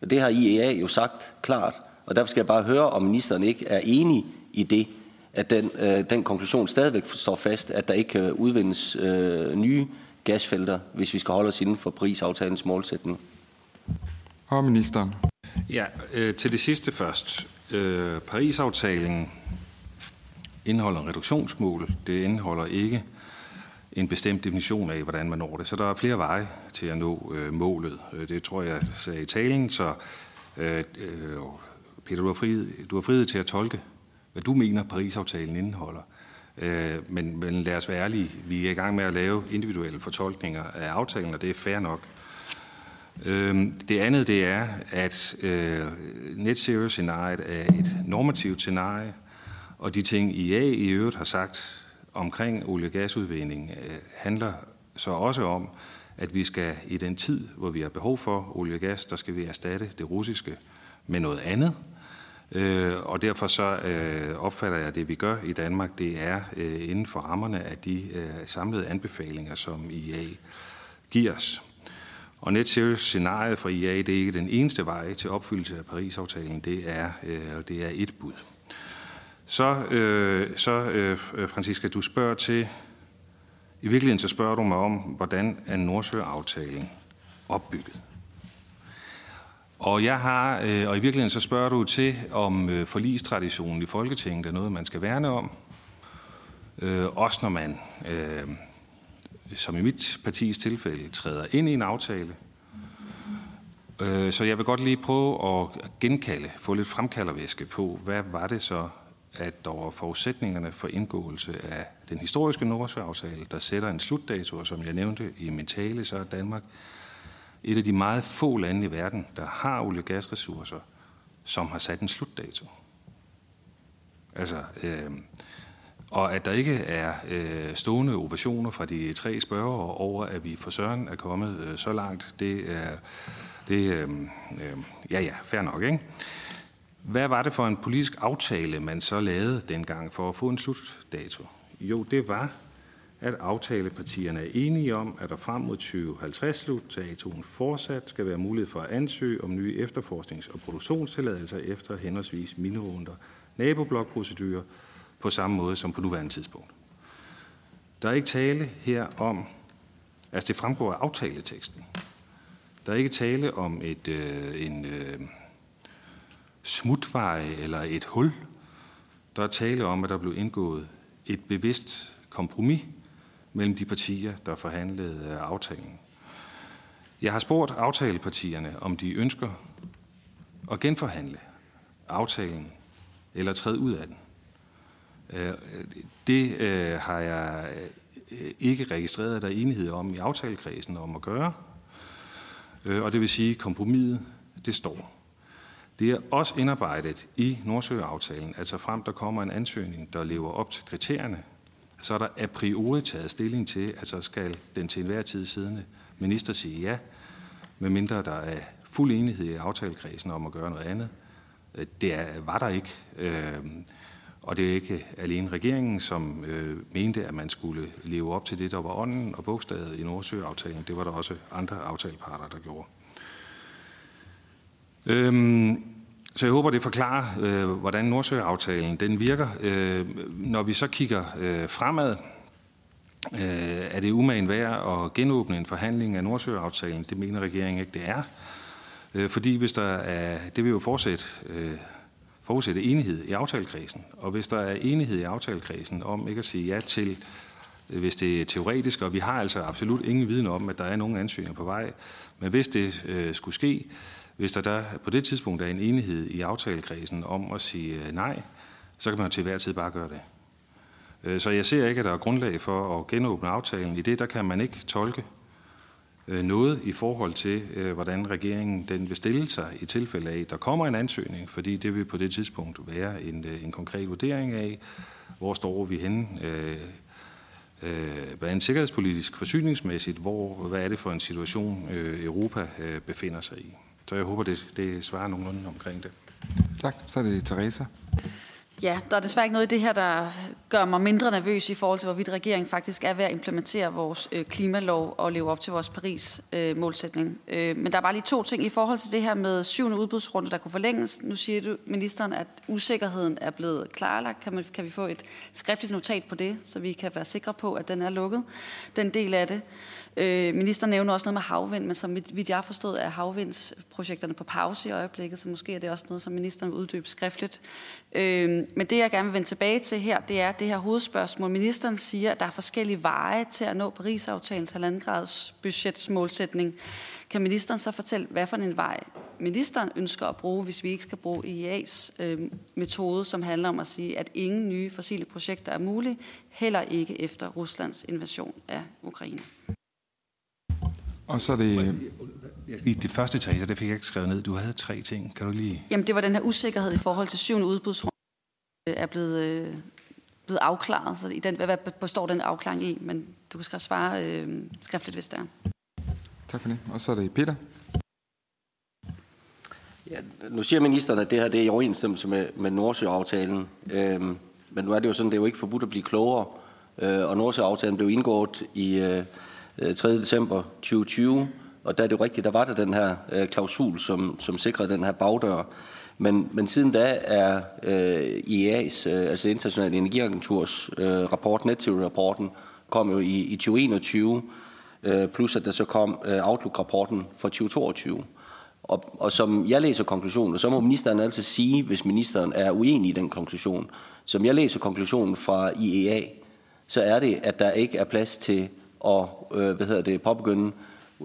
S4: Det har IEA jo sagt klart, og derfor skal jeg bare høre, om ministeren ikke er enig i det, at den, øh, den konklusion stadigvæk står fast, at der ikke kan udvindes øh, nye gasfelter, hvis vi skal holde os inden for prisaftalens målsætning.
S1: Og ministeren.
S3: Ja, øh, til det sidste først. Øh, Paris-aftalen indeholder reduktionsmål. Det indeholder ikke en bestemt definition af, hvordan man når det. Så der er flere veje til at nå øh, målet. Øh, det tror jeg sagde i talen, så øh, øh Peter, du har, frihed, du har frihed til at tolke, hvad du mener, Paris-aftalen indeholder. Øh, men, men lad os være ærlige. Vi er i gang med at lave individuelle fortolkninger af aftalen, og det er fair nok. Øh, det andet det er, at øh, net zero scenariet er et normativt scenarie, og de ting IA i øvrigt har sagt omkring olie- og gasudvinding øh, handler så også om, at vi skal i den tid, hvor vi har behov for olie og gas, der skal vi erstatte det russiske med noget andet. Øh, og derfor så øh, opfatter jeg, at det vi gør i Danmark, det er øh, inden for rammerne af de øh, samlede anbefalinger, som IA giver os. Og net zero scenariet for IA, det er ikke den eneste vej til opfyldelse af Paris-aftalen, det er, øh, det er et bud. Så, øh, så øh, Francisca, du spørger til, i virkeligheden så spørger du mig om, hvordan er Nordsjø-aftalen opbygget? Og jeg har, øh, og i virkeligheden så spørger du til, om øh, forlistraditionen i Folketinget er noget, man skal værne om. Øh, også når man, øh, som i mit partis tilfælde, træder ind i en aftale. Øh, så jeg vil godt lige prøve at genkalde, få lidt fremkaldervæske på, hvad var det så, at der var forudsætningerne for indgåelse af den historiske Nordsjøaftale, der sætter en slutdato, og som jeg nævnte i min tale, så er Danmark et af de meget få lande i verden, der har olie- og gasressourcer, som har sat en slutdato. Altså, øh, og at der ikke er øh, stående ovationer fra de tre spørgere over, at vi for Søren er kommet øh, så langt, det er, det, øh, øh, ja ja, fair nok, ikke? Hvad var det for en politisk aftale, man så lavede dengang for at få en slutdato? Jo, det var, at aftalepartierne er enige om, at der frem mod 2050-slutdatoen fortsat skal være mulighed for at ansøge om nye efterforsknings- og produktionstilladelser efter henholdsvis minerunder, naboblokprocedurer på samme måde som på nuværende tidspunkt. Der er ikke tale her om, altså det fremgår af aftaleteksten, der er ikke tale om et, øh, en øh, smutveje eller et hul. Der er tale om, at der blev indgået et bevidst kompromis mellem de partier, der forhandlede aftalen. Jeg har spurgt aftalepartierne, om de ønsker at genforhandle aftalen eller træde ud af den. Øh, det øh, har jeg øh, ikke registreret, at der er enighed om i aftalekredsen om at gøre. Og det vil sige, at kompromiset, det står. Det er også indarbejdet i Nordsøaftalen, altså frem der kommer en ansøgning, der lever op til kriterierne så er der a priori taget stilling til, at så skal den til enhver tid siddende minister sige ja, medmindre der er fuld enighed i aftalekredsen om at gøre noget andet. Øh, det er, var der ikke. Øh, og det er ikke alene regeringen, som øh, mente, at man skulle leve op til det, der var ånden og bogstavet i Nordsøaftalen. Det var der også andre aftaleparter, der gjorde. Øhm, så jeg håber, det forklarer, øh, hvordan Nordsøaftalen den virker. Øh, når vi så kigger øh, fremad, øh, er det umagen værd at genåbne en forhandling af Nordsøaftalen. Det mener regeringen ikke, det er. Øh, fordi hvis der er, det vil jo fortsætte, øh, forudsætte enighed i aftalekredsen. Og hvis der er enighed i aftalekredsen om ikke at sige ja til, øh, hvis det er teoretisk, og vi har altså absolut ingen viden om, at der er nogen ansøgninger på vej, men hvis det øh, skulle ske, hvis der, der på det tidspunkt er en enighed i aftalekredsen om at sige øh, nej, så kan man til hver tid bare gøre det. Øh, så jeg ser ikke, at der er grundlag for at genåbne aftalen. I det, der kan man ikke tolke øh, noget i forhold til, hvordan regeringen den vil stille sig i tilfælde af, at der kommer en ansøgning, fordi det vil på det tidspunkt være en, en konkret vurdering af, hvor står vi henne, øh, hvad er en sikkerhedspolitisk forsyningsmæssigt, hvor, hvad er det for en situation, Europa befinder sig i. Så jeg håber, det, det svarer nogenlunde omkring det.
S1: Tak. Så er det Teresa.
S2: Ja, der er desværre ikke noget i det her, der gør mig mindre nervøs i forhold til, hvorvidt regeringen faktisk er ved at implementere vores øh, klimalov og leve op til vores Paris-målsætning. Øh, øh, men der er bare lige to ting i forhold til det her med syvende udbudsrunde, der kunne forlænges. Nu siger du, ministeren, at usikkerheden er blevet klarlagt. Kan, man, kan vi få et skriftligt notat på det, så vi kan være sikre på, at den er lukket, den del af det? Øh, ministeren nævner også noget med havvind, men som vidt jeg har forstået, er havvindsprojekterne på pause i øjeblikket, så måske er det også noget, som ministeren vil uddybe skriftligt. Øh, men det, jeg gerne vil vende tilbage til her, det er det her hovedspørgsmål. Ministeren siger, at der er forskellige veje til at nå Paris-aftalens halvandengrads budgetsmålsætning. Kan ministeren så fortælle, hvad for en vej ministeren ønsker at bruge, hvis vi ikke skal bruge IEA's øh, metode, som handler om at sige, at ingen nye fossile projekter er mulige, heller ikke efter Ruslands invasion af Ukraine?
S1: Og så er det...
S3: I det første så det fik jeg ikke skrevet ned. Du havde tre ting. Kan du lige...
S2: Jamen, det var den her usikkerhed i forhold til syvende udbudsrunde, øh, er blevet, øh, blevet afklaret. Så i den, hvad består den afklaring i? Men du kan svare øh, skriftligt, hvis det er.
S1: Tak for det. Og så er det Peter.
S4: Ja, nu siger ministeren, at det her det er i overensstemmelse med, med Nordsjø-aftalen. Øhm, men nu er det jo sådan, det er jo ikke forbudt at blive klogere. Øh, og Nordsjø-aftalen blev indgået i øh, Øh, 3. December 2020. Og der er det jo rigtigt, der var der den her øh, klausul, som, som sikrede den her bagdør. Men, men siden da er øh, IEA's, øh, altså Internationale Energiagenturs øh, rapport, Net Zero-rapporten, kom jo i, i 2021, øh, plus at der så kom øh, Outlook-rapporten for 2022. Og, og som jeg læser konklusionen, så må ministeren altid sige, hvis ministeren er uenig i den konklusion. Som jeg læser konklusionen fra IEA, så er det, at der ikke er plads til at øh, hvad hedder det, påbegynde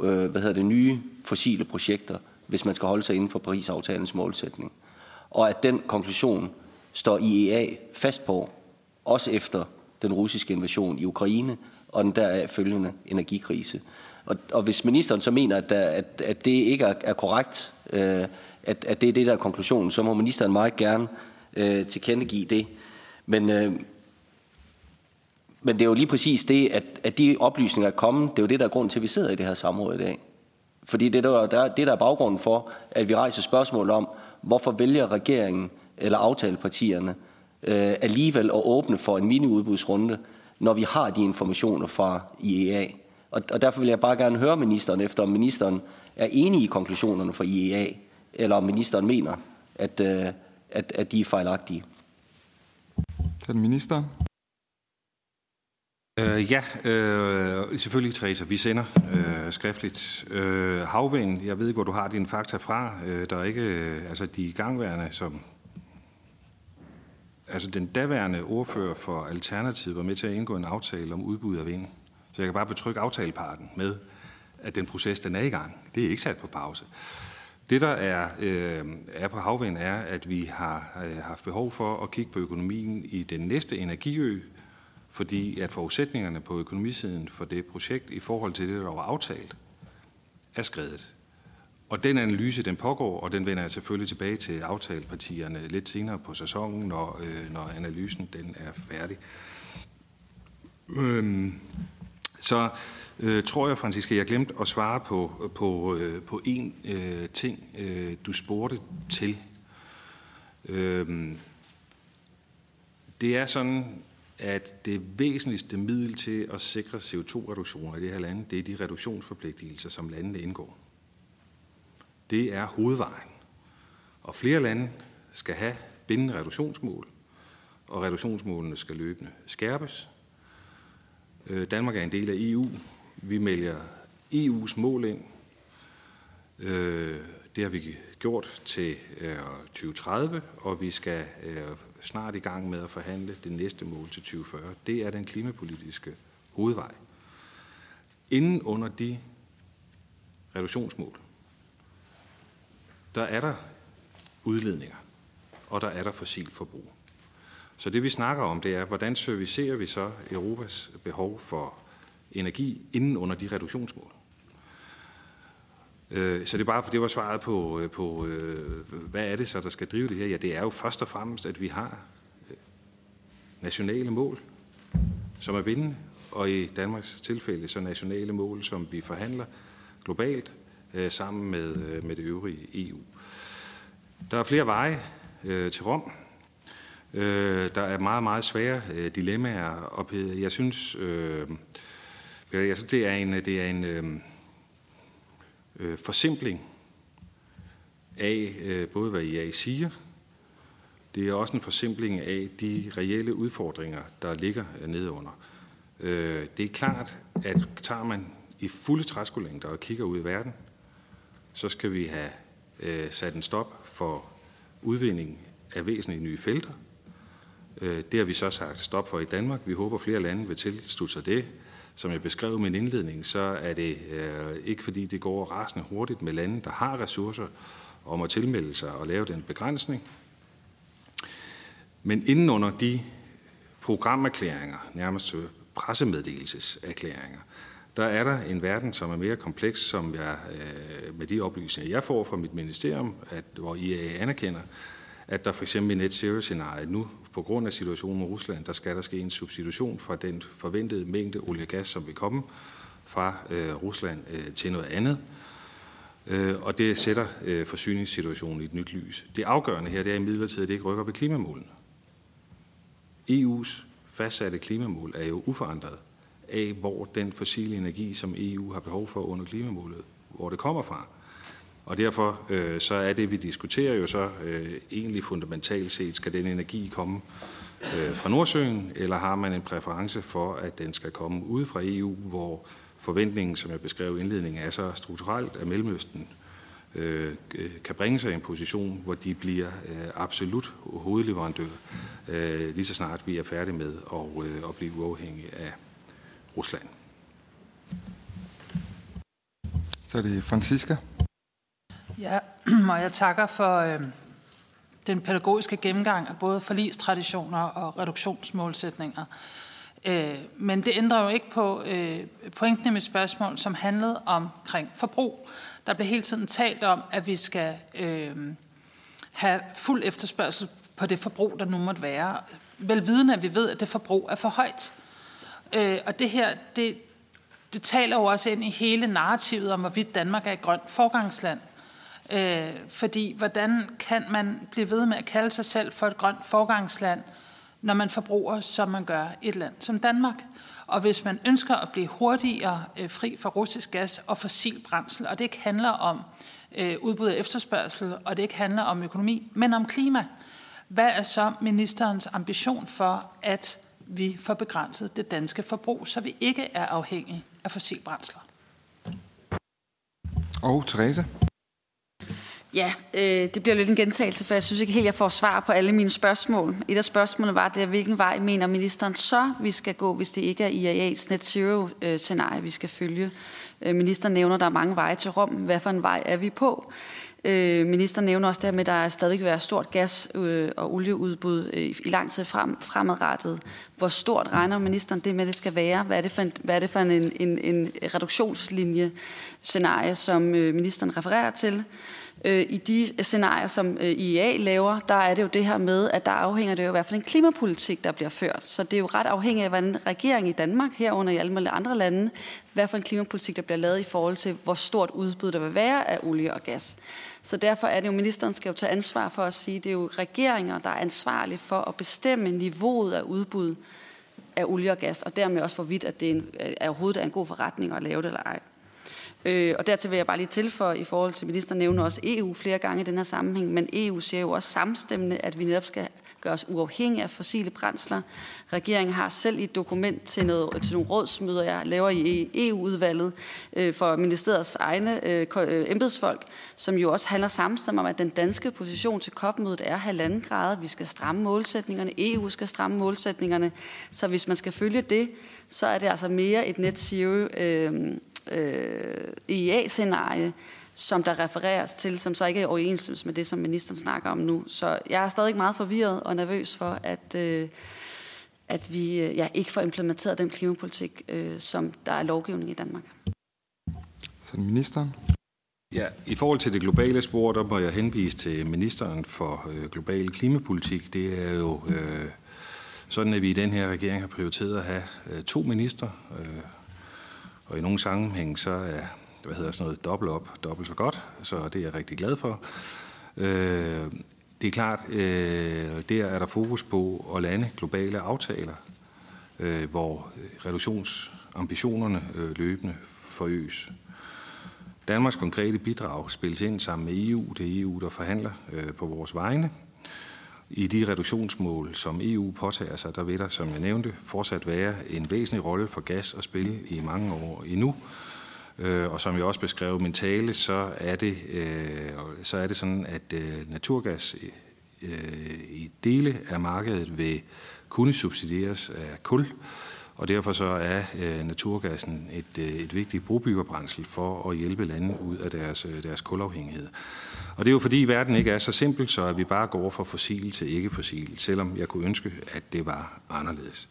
S4: øh, hvad hedder det, nye fossile projekter, hvis man skal holde sig inden for Paris-aftalens målsætning. Og at den konklusion står IEA fast på, også efter den russiske invasion i Ukraine og den deraf følgende energikrise. Og, og hvis ministeren så mener, at, der, at, at det ikke er, er korrekt, øh, at, at det er det, der er konklusionen, så må ministeren meget gerne øh, tilkendegive det. Men, øh, men det er jo lige præcis det, at, at de oplysninger er kommet, det er jo det, der er grund til, at vi sidder i det her samråd i dag. Fordi det, der, der, det der er baggrunden for, at vi rejser spørgsmål om, hvorfor vælger regeringen eller aftalepartierne øh, alligevel at åbne for en mini-udbudsrunde, når vi har de informationer fra IEA. Og, og derfor vil jeg bare gerne høre ministeren efter, om ministeren er enig i konklusionerne fra IEA, eller om ministeren mener, at, øh, at, at de er fejlagtige.
S1: Så den minister.
S3: Øh, ja, øh, selvfølgelig, Teresa. Vi sender øh, skriftligt. Øh, havvind, jeg ved ikke, hvor du har dine fakta fra. Øh, der er ikke, øh, altså de gangværende, som altså den daværende ordfører for Alternativet var med til at indgå en aftale om udbud af vind. Så jeg kan bare betrygge aftaleparten med, at den proces den er i gang. Det er ikke sat på pause. Det, der er, øh, er på havvind, er, at vi har øh, haft behov for at kigge på økonomien i den næste energiø, fordi at forudsætningerne på økonomisiden for det projekt i forhold til det, der var aftalt, er skrevet. Og den analyse, den pågår, og den vender jeg selvfølgelig tilbage til aftalepartierne lidt senere på sæsonen, når, øh, når analysen den er færdig. Øhm, så øh, tror jeg, Francisca, jeg glemte at svare på, på, øh, på en øh, ting, øh, du spurgte til. Øhm, det er sådan, at det væsentligste middel til at sikre CO2-reduktioner i det her land, det er de reduktionsforpligtelser, som landene indgår. Det er hovedvejen. Og flere lande skal have bindende reduktionsmål, og reduktionsmålene skal løbende skærpes. Øh, Danmark er en del af EU. Vi melder EU's mål ind. Øh, det har vi gjort til øh, 2030, og vi skal snart i gang med at forhandle det næste mål til 2040. Det er den klimapolitiske hovedvej. Inden under de reduktionsmål, der er der udledninger, og der er der fossil forbrug. Så det vi snakker om, det er, hvordan servicerer vi så Europas behov for energi inden under de reduktionsmål. Øh, så det er bare, for det var svaret på, øh, på, øh, hvad er det så, der skal drive det her? Ja, det er jo først og fremmest, at vi har øh, nationale mål, som er bindende, og i Danmarks tilfælde så nationale mål, som vi forhandler globalt sammen med, med det øvrige EU. Der er flere veje øh, til Rom. Øh, der er meget, meget svære øh, dilemmaer og Jeg synes, øh, jeg synes det er en, det er en øh, øh, forsimpling af øh, både, hvad I siger, det er også en forsimpling af de reelle udfordringer, der ligger øh, nedenunder. Øh, det er klart, at tager man i fulde træskolængder og kigger ud i verden, så skal vi have øh, sat en stop for udvinding af væsentlige nye felter, Øh, det har vi så sagt stop for i Danmark. Vi håber, flere lande vil tilslutte sig det. Som jeg beskrev i min indledning, så er det øh, ikke fordi, det går rasende hurtigt med lande, der har ressourcer om at tilmelde sig og lave den begrænsning. Men inden under de programerklæringer, nærmest øh, pressemeddelelseserklæringer, der er der en verden, som er mere kompleks, som jeg øh, med de oplysninger, jeg får fra mit ministerium, at, hvor IA anerkender, at der for eksempel i net zero scenariet nu, på grund af situationen med Rusland, der skal der ske en substitution fra den forventede mængde olie og gas, som vil komme fra øh, Rusland øh, til noget andet. Øh, og det sætter øh, forsyningssituationen i et nyt lys. Det afgørende her, det er imidlertid, at det ikke rykker ved klimamålene. EU's fastsatte klimamål er jo uforandret af, hvor den fossile energi, som EU har behov for under klimamålet, hvor det kommer fra. Og derfor øh, så er det, vi diskuterer jo så øh, egentlig fundamentalt set, skal den energi komme øh, fra Nordsøen, eller har man en præference for, at den skal komme ud fra EU, hvor forventningen, som jeg beskrev i indledningen, er så strukturelt, at Mellemøsten øh, øh, kan bringe sig i en position, hvor de bliver øh, absolut hovedleverandør, øh, lige så snart vi er færdige med at, øh, at blive uafhængige af Rusland.
S1: Så er det Francisca.
S5: Ja, og jeg takker for øh, den pædagogiske gennemgang af både forlistraditioner og reduktionsmålsætninger. Øh, men det ændrer jo ikke på øh, pointen i mit spørgsmål, som handlede omkring forbrug. Der blev hele tiden talt om, at vi skal øh, have fuld efterspørgsel på det forbrug, der nu måtte være. Velvidende, at vi ved, at det forbrug er for højt. Øh, og det her, det, det taler jo også ind i hele narrativet om, hvorvidt Danmark er et grønt forgangsland. Øh, fordi hvordan kan man blive ved med at kalde sig selv for et grønt forgangsland, når man forbruger, som man gør i et land som Danmark? Og hvis man ønsker at blive hurtigere øh, fri for russisk gas og fossil brændsel, og det ikke handler om øh, udbud og efterspørgsel, og det ikke handler om økonomi, men om klima, hvad er så ministerens ambition for, at vi får begrænset det danske forbrug, så vi ikke er afhængige af fossilbrændsler?
S1: Og Therese?
S2: Ja, øh, det bliver lidt en gentagelse, for jeg synes ikke helt, jeg får svar på alle mine spørgsmål. Et af spørgsmålene var, det, hvilken vej mener ministeren så, vi skal gå, hvis det ikke er IAA's net zero-scenarie, øh, vi skal følge. Øh, ministeren nævner, at der er mange veje til Rom. Hvad for en vej er vi på? Øh, ministeren nævner også det med, at der stadig vil være stort gas- øh, og olieudbud øh, i lang tid frem, fremadrettet. Hvor stort regner ministeren det med, det skal være? Hvad er det for en, hvad er det for en, en, en reduktionslinje-scenarie, som øh, ministeren refererer til? Øh, I de scenarier, som øh, IEA laver, der er det jo det her med, at der afhænger det jo i hvert fald en klimapolitik, der bliver ført. Så det er jo ret afhængigt af, hvordan regeringen i Danmark, herunder i alle mulige andre lande, hvad for en klimapolitik, der bliver lavet i forhold til, hvor stort udbud der vil være af olie og gas. Så derfor er det jo, ministeren skal jo tage ansvar for at sige, det er jo regeringer, der er ansvarlige for at bestemme niveauet af udbud af olie og gas, og dermed også hvorvidt, at det er, en, er overhovedet er en god forretning at lave det eller ej. Øh, og dertil vil jeg bare lige tilføje i forhold til, ministeren nævner også EU flere gange i den her sammenhæng, men EU siger jo også samstemmende, at vi netop skal gøre os uafhængige af fossile brændsler. Regeringen har selv i et dokument til, noget, til nogle rådsmøder, jeg laver i EU-udvalget øh, for ministeriets egne øh, øh, embedsfolk, som jo også handler samstemmende om, at den danske position til COP-mødet er halvanden grad. Vi skal stramme målsætningerne, EU skal stramme målsætningerne. Så hvis man skal følge det, så er det altså mere et net zero øh, øh, IEA-scenarie, som der refereres til, som så ikke er i overensstemmelse med det, som ministeren snakker om nu. Så jeg er stadig meget forvirret og nervøs for, at, øh, at vi øh, ja, ikke får implementeret den klimapolitik, øh, som der er lovgivning i Danmark.
S1: Så ministeren.
S3: Ja, i forhold til det globale spor, der må jeg henvise til ministeren for øh, global klimapolitik. Det er jo øh, sådan, at vi i den her regering har prioriteret at have øh, to minister, øh, og i nogle sammenhæng, så er hvad hedder sådan noget, dobbelt op, dobbelt så godt, så det er jeg rigtig glad for. Øh, det er klart, øh, der er der fokus på at lande globale aftaler, øh, hvor reduktionsambitionerne øh, løbende forøges. Danmarks konkrete bidrag spilles ind sammen med EU. Det er EU, der forhandler øh, på vores vegne. I de reduktionsmål, som EU påtager sig, der vil der, som jeg nævnte, fortsat være en væsentlig rolle for gas at spille i mange år endnu. Øh, og som jeg også beskrev i min tale, så er det, øh, så er det sådan, at øh, naturgas i dele af markedet vil kunne subsidieres af kul, og derfor så er øh, naturgassen et, øh, et vigtigt brobyggerbrændsel for at hjælpe lande ud af deres, øh, deres kulafhængighed. Og det er jo fordi verden ikke er så simpel, så at vi bare går fra fossil til ikke-fossil, selvom jeg kunne ønske, at det var anderledes.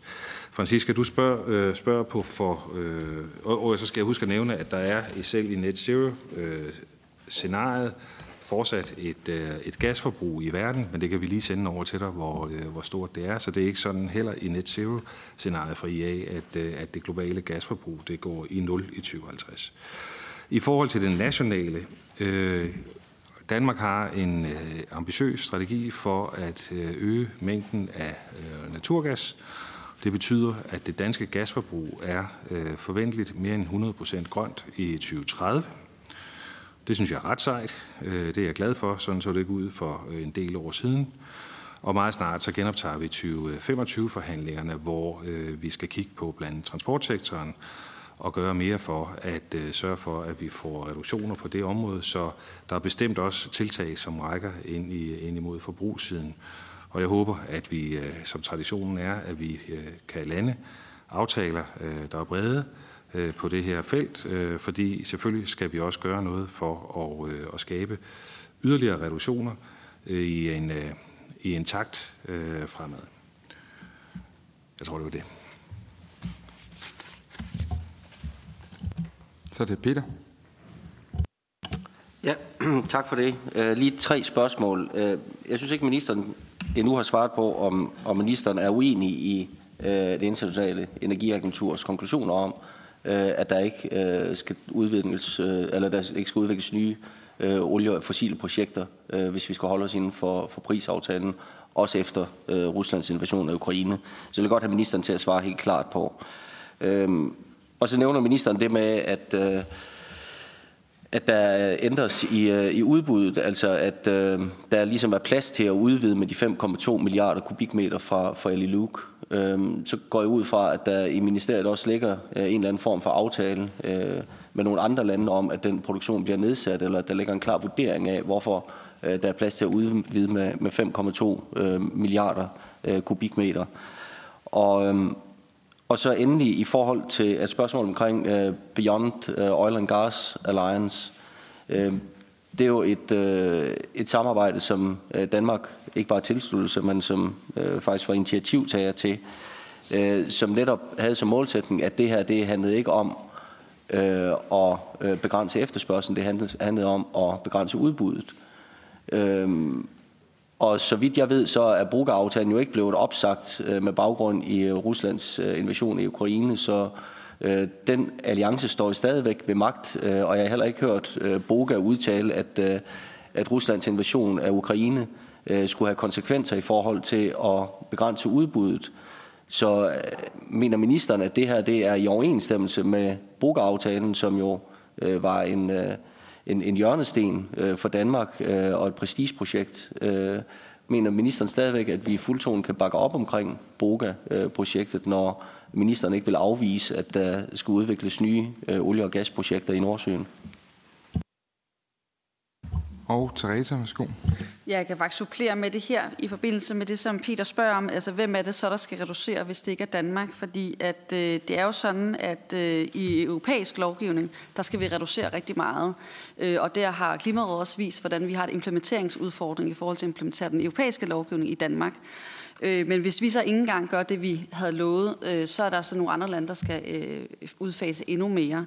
S3: Francisca, du spørger, øh, spørger på for, øh, og, og så skal jeg huske at nævne, at der er selv i net zero øh, scenariet fortsat et, øh, et gasforbrug i verden, men det kan vi lige sende over til dig, hvor, øh, hvor stort det er. Så det er ikke sådan heller i net zero scenariet fra IA, at, øh, at det globale gasforbrug det går i 0 i 2050. I forhold til den nationale, øh, Danmark har en øh, ambitiøs strategi for at øh, øge mængden af øh, naturgas. Det betyder, at det danske gasforbrug er øh, forventeligt mere end 100% grønt i 2030. Det synes jeg er ret sejt. Øh, det er jeg glad for. Sådan så det ikke ud for øh, en del år siden. Og meget snart så genoptager vi 2025-forhandlingerne, hvor øh, vi skal kigge på blandt andet transportsektoren og gøre mere for at øh, sørge for, at vi får reduktioner på det område. Så der er bestemt også tiltag, som rækker ind, i, ind imod forbrugssiden. Og jeg håber, at vi, som traditionen er, at vi kan lande aftaler, der er brede, Øh, på det her felt, øh, fordi selvfølgelig skal vi også gøre noget for at, øh, at skabe yderligere reduktioner i en, i en takt fremad. Jeg tror, det var det.
S1: Så det er Peter.
S4: Ja, tak for det. Lige tre spørgsmål. Jeg synes ikke, ministeren endnu har svaret på, om, om ministeren er uenig i det internationale energiagenturs konklusioner om, øh, Øh, at der ikke øh, skal udvikles, øh, eller der ikke skal udvikles nye olie- og fossile projekter, hvis vi skal holde os inden for, for prisaftalen, også efter Ruslands invasion af Ukraine. Så jeg vil godt have ministeren til at svare helt klart på. Øhm, og så nævner ministeren det med, at at der ændres i, i udbuddet, altså at øh, der ligesom er plads til at udvide med de 5,2 milliarder kubikmeter fra, fra Eli øhm, Øh, så går jeg ud fra, at der i ministeriet også ligger øh, en eller anden form for aftale øh, med nogle andre lande om, at den produktion bliver nedsat, eller at der ligger en klar vurdering af, hvorfor øh, der er plads til at udvide med, med 5,2 øh, milliarder øh, kubikmeter. Og, øh, og så endelig i forhold til et spørgsmål omkring øh, Beyond uh, Oil and Gas Alliance. Øh, det er jo et, øh, et samarbejde, som øh, Danmark ikke bare tilsluttede sig, men som øh, faktisk var initiativtager til, øh, som netop havde som målsætning, at det her det handlede ikke om øh, at øh, begrænse efterspørgselen, det handlede, handlede om at begrænse udbuddet. Øh, og så vidt jeg ved, så er brugeraftalen jo ikke blevet opsagt øh, med baggrund i øh, Ruslands øh, invasion i Ukraine, så øh, den alliance står stadigvæk ved magt, og jeg har heller ikke hørt Boga udtale, at, at Ruslands invasion af Ukraine Øh, skulle have konsekvenser i forhold til at begrænse udbuddet. Så øh, mener ministeren, at det her det er i overensstemmelse med Boga-aftalen, som jo øh, var en, en, en hjørnesten øh, for Danmark øh, og et prestigeprojekt. Øh, mener ministeren stadigvæk, at vi i fuldtonen kan bakke op omkring BOGA-projektet, når ministeren ikke vil afvise, at der skal udvikles nye øh, olie- og gasprojekter i Nordsøen?
S1: Og Teresa, værsgo.
S2: Ja, jeg kan faktisk supplere med det her i forbindelse med det, som Peter spørger om. Altså, hvem er det så, der skal reducere, hvis det ikke er Danmark? Fordi at, øh, det er jo sådan, at øh, i europæisk lovgivning, der skal vi reducere rigtig meget. Øh, og der har Klimarådet også vist, hvordan vi har et implementeringsudfordring i forhold til at implementere den europæiske lovgivning i Danmark. Øh, men hvis vi så ikke engang gør det, vi havde lovet, øh, så er der så nogle andre lande, der skal øh, udfase endnu mere.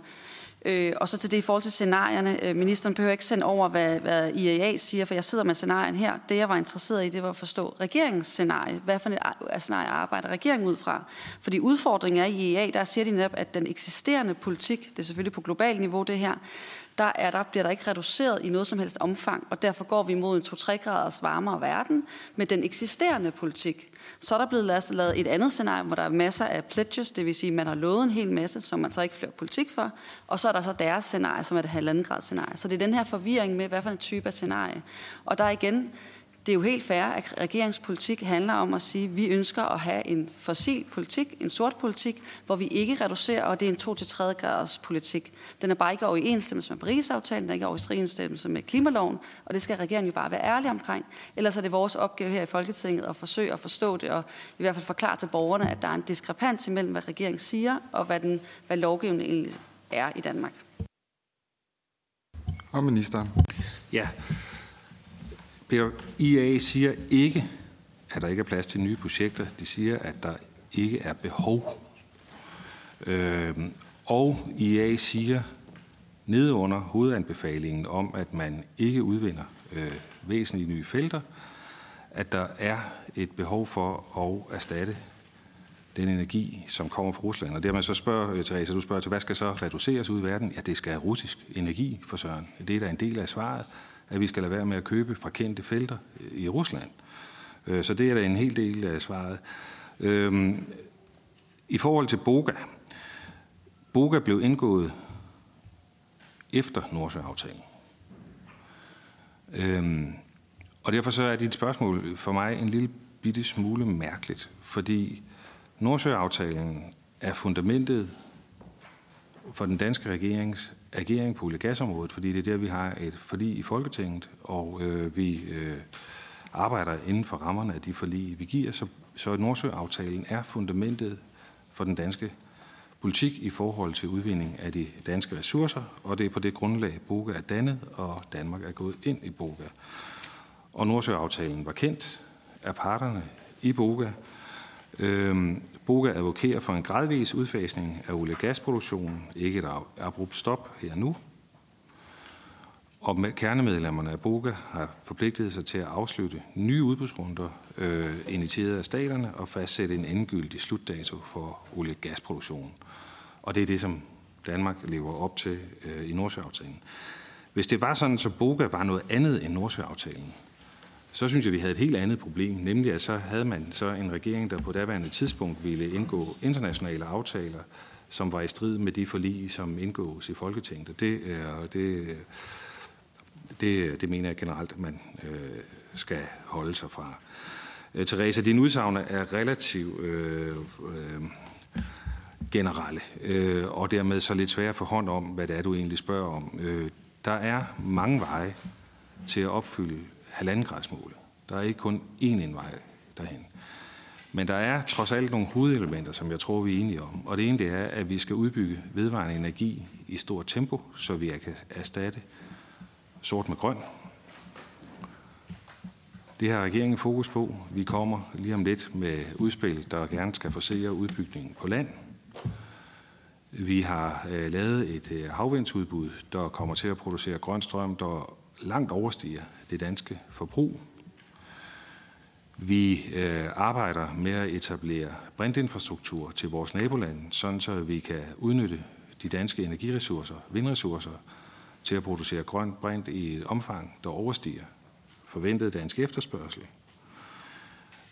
S2: Øh, og så til det i forhold til scenarierne. Øh, ministeren behøver ikke sende over, hvad, hvad IAA siger, for jeg sidder med scenarien her. Det, jeg var interesseret i, det var at forstå regeringens scenarie. Hvad for et scenarie arbejder regeringen ud fra? Fordi udfordringen er i IAA, der siger de netop, at den eksisterende politik, det er selvfølgelig på globalt niveau det her, der, er der bliver der ikke reduceret i noget som helst omfang, og derfor går vi mod en 2-3 graders varmere verden med den eksisterende politik. Så er der blevet lavet et andet scenarie, hvor der er masser af pledges, det vil sige, at man har lovet en hel masse, som man så ikke fører politik for, og så er der så deres scenarie, som er det halvanden grads scenarie. Så det er den her forvirring med, hvad for en type af scenarie. Og der er igen, det er jo helt fair, at regeringspolitik handler om at sige, at vi ønsker at have en fossil politik, en sort politik, hvor vi ikke reducerer, og det er en 2-3 graders politik. Den er bare ikke overensstemmelse med Paris-aftalen, den er ikke overensstemmelse med klimaloven, og det skal regeringen jo bare være ærlig omkring. Ellers er det vores opgave her i Folketinget at forsøge at forstå det, og i hvert fald forklare til borgerne, at der er en diskrepans imellem, hvad regeringen siger, og hvad, den, hvad lovgivningen egentlig er i Danmark.
S1: Og ministeren.
S3: Ja, Peter, IA siger ikke, at der ikke er plads til nye projekter. De siger, at der ikke er behov. Øh, og IA siger nede under hovedanbefalingen om, at man ikke udvinder øh, væsentlige nye felter, at der er et behov for at erstatte den energi, som kommer fra Rusland. Og det man så spørger, øh, Therese, Teresa, du spørger til, hvad skal så reduceres ud i verden? Ja, det skal russisk energi for søren. Det er da en del af svaret at vi skal lade være med at købe fra kendte felter øh, i Rusland. Øh, så det er da en hel del af svaret. Øhm, I forhold til Boga. Boga blev indgået efter Nordsjøaftalen. Øhm, og derfor så er dit spørgsmål for mig en lille bitte smule mærkeligt, fordi Nordsjøaftalen er fundamentet for den danske regerings agering på gasområdet, fordi det er der, vi har et forlig i Folketinget, og øh, vi øh, arbejder inden for rammerne af de forlig, vi giver. Så, så Nordsøaftalen er fundamentet for den danske politik i forhold til udvinding af de danske ressourcer, og det er på det grundlag, Boga er dannet, og Danmark er gået ind i Boga. Og Nordsøaftalen var kendt af parterne i Boga, Øhm, Boga advokerer for en gradvis udfasning af olie- og gasproduktionen, ikke et abrupt stop her nu. Og med kernemedlemmerne af Boga har forpligtet sig til at afslutte nye udbudsrunder, øh, initieret af staterne, og fastsætte en endegyldig slutdato for olie- og gasproduktionen. Og det er det, som Danmark lever op til øh, i Nordsjøaftalen. Hvis det var sådan, så Boga var noget andet end Nordsjøaftalen, så synes jeg, vi havde et helt andet problem, nemlig at så havde man så en regering, der på daværende tidspunkt ville indgå internationale aftaler, som var i strid med de forlig, som indgås i Folketinget. Og det, det, det, det mener jeg generelt, at man øh, skal holde sig fra. Øh, Therese, dine udsagn er relativt øh, øh, generelle, øh, og dermed så lidt svær at få hånd om, hvad det er, du egentlig spørger om. Øh, der er mange veje til at opfylde halvandengradsmålet. Der er ikke kun én indvej derhen. Men der er trods alt nogle hovedelementer, som jeg tror, vi er enige om. Og det ene det er, at vi skal udbygge vedvarende energi i stort tempo, så vi kan erstatte sort med grøn. Det har regeringen fokus på. Vi kommer lige om lidt med udspil, der gerne skal forsere udbygningen på land. Vi har øh, lavet et øh, havvindsudbud, der kommer til at producere grøn strøm, der langt overstiger det danske forbrug. Vi øh, arbejder med at etablere brintinfrastruktur til vores nabolande, sådan så vi kan udnytte de danske energiressourcer, vindressourcer, til at producere grøn brint i et omfang, der overstiger forventet dansk efterspørgsel.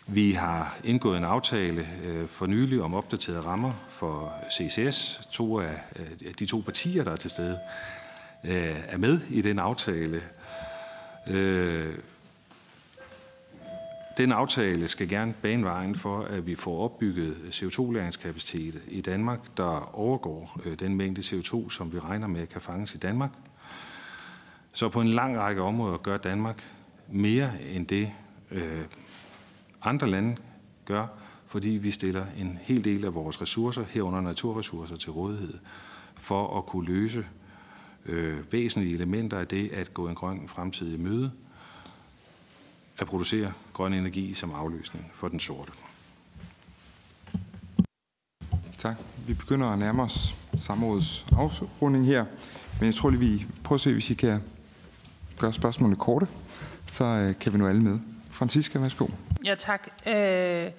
S3: Vi har indgået en aftale øh, for nylig om opdaterede rammer for CCS. To af øh, de to partier, der er til stede, øh, er med i den aftale. Øh, den aftale skal gerne bane vejen for, at vi får opbygget CO2-læringskapacitet i Danmark, der overgår øh, den mængde CO2, som vi regner med kan fanges i Danmark. Så på en lang række områder gør Danmark mere end det øh, andre lande gør, fordi vi stiller en hel del af vores ressourcer, herunder naturressourcer, til rådighed for at kunne løse øh, væsentlige elementer af det at gå en grøn fremtid i møde, at producere grøn energi som afløsning for den sorte.
S1: Tak. Vi begynder at nærme os samrådets afrunding her, men jeg tror lige, vi prøver at se, hvis I kan gøre spørgsmålene korte, så øh, kan vi nå alle med. Franziska, værsgo.
S5: Ja, tak. Øh, jamen,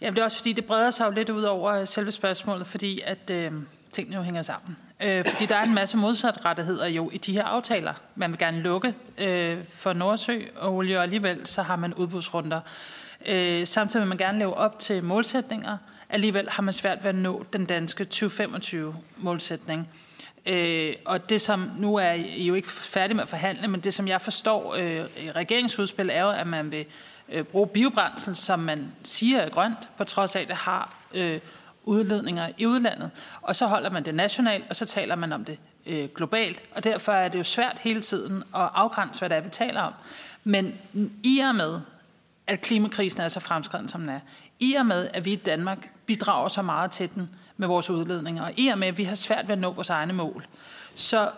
S5: det er også fordi, det breder sig jo lidt ud over selve spørgsmålet, fordi at øh, tingene jo hænger sammen. Øh, fordi der er en masse modsatrettigheder jo i de her aftaler. Man vil gerne lukke øh, for Nordsø og olie, og alligevel så har man udbudsrunder. Øh, samtidig vil man gerne leve op til målsætninger. Alligevel har man svært ved at nå den danske 2025-målsætning. Øh, og det som, nu er I jo ikke færdige med at forhandle, men det som jeg forstår øh, i regeringsudspil er jo, at man vil øh, bruge biobrændsel, som man siger er grønt, på trods af, at det har øh, udledninger i udlandet. Og så holder man det nationalt, og så taler man om det øh, globalt. Og derfor er det jo svært hele tiden at afgrænse, hvad det er, vi taler om. Men i og med, at klimakrisen er så fremskreden, som den er, i og med, at vi i Danmark bidrager så meget til den med vores udledninger, og i og med, at vi har svært ved at nå vores egne mål, så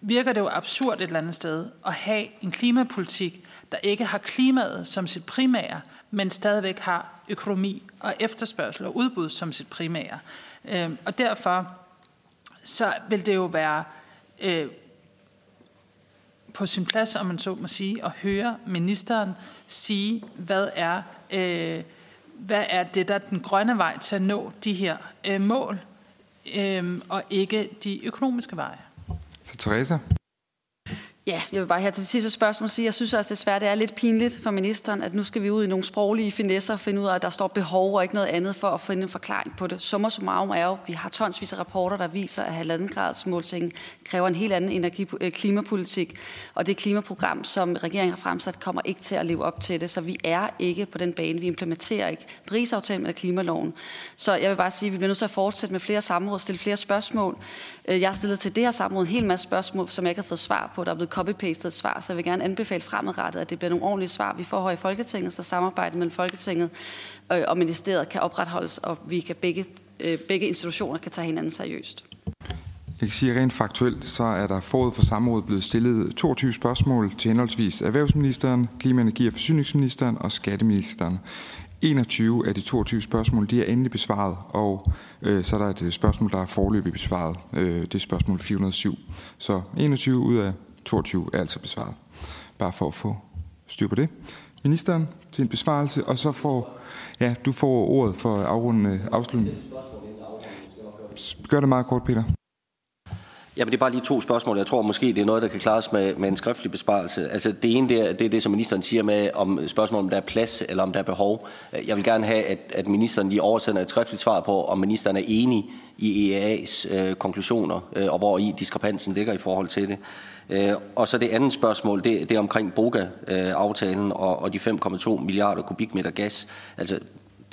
S5: virker det jo absurd et eller andet sted at have en klimapolitik, der ikke har klimaet som sit primære, men stadigvæk har økonomi og efterspørgsel og udbud som sit primære. Øh, og derfor så vil det jo være øh, på sin plads, om man så må sige, at høre ministeren sige, hvad er, øh, hvad er det, der er den grønne vej til at nå de her øh, mål, øh, og ikke de økonomiske veje.
S1: Så Teresa?
S2: Ja, jeg vil bare her til sidste spørgsmål sige, jeg synes også desværre, det er lidt pinligt for ministeren, at nu skal vi ud i nogle sproglige finesser og finde ud af, at der står behov og ikke noget andet for at finde en forklaring på det. Summer summarum er jo, at vi har tonsvis af rapporter, der viser, at halvanden grads målsætning kræver en helt anden energi- øh, klimapolitik, og det klimaprogram, som regeringen har fremsat, kommer ikke til at leve op til det, så vi er ikke på den bane. Vi implementerer ikke Paris-aftalen eller klimaloven. Så jeg vil bare sige, at vi bliver nødt til at fortsætte med flere samråd, stille flere spørgsmål. Øh, jeg har stillet til det her samråd en hel masse spørgsmål, som jeg ikke har fået svar på. Der er blevet copy-pastet et svar, så jeg vil gerne anbefale fremadrettet, at det bliver nogle ordentlige svar, vi får her i Folketinget, så samarbejdet mellem Folketinget øh, og ministeriet kan opretholdes, og vi kan begge, øh, begge institutioner kan tage hinanden seriøst.
S1: Jeg kan sige, at rent faktuelt, så er der forud for samrådet blevet stillet 22 spørgsmål til henholdsvis erhvervsministeren, klima-, energi- og forsyningsministeren og skatteministeren. 21 af de 22 spørgsmål de er endelig besvaret, og øh, så er der et øh, spørgsmål, der er forløbig besvaret. Øh, det er spørgsmål 407. Så 21 ud af 22 er altså besvaret. Bare for at få styr på det. Ministeren til en besvarelse, og så får ja, du får ordet for afrundende øh, afslutning. Gør det meget kort, Peter.
S4: Jamen, det er bare lige to spørgsmål. Jeg tror måske, det er noget, der kan klares med, med en skriftlig besparelse. Altså, det ene, det er, det er det, som ministeren siger med, om spørgsmålet, om der er plads eller om der er behov. Jeg vil gerne have, at, at ministeren lige oversender et skriftligt svar på, om ministeren er enig i EA's øh, konklusioner, øh, og hvor i diskrepansen ligger i forhold til det. Øh, og så det andet spørgsmål, det, det er omkring BOGA-aftalen øh, og, og de 5,2 milliarder kubikmeter gas. Altså,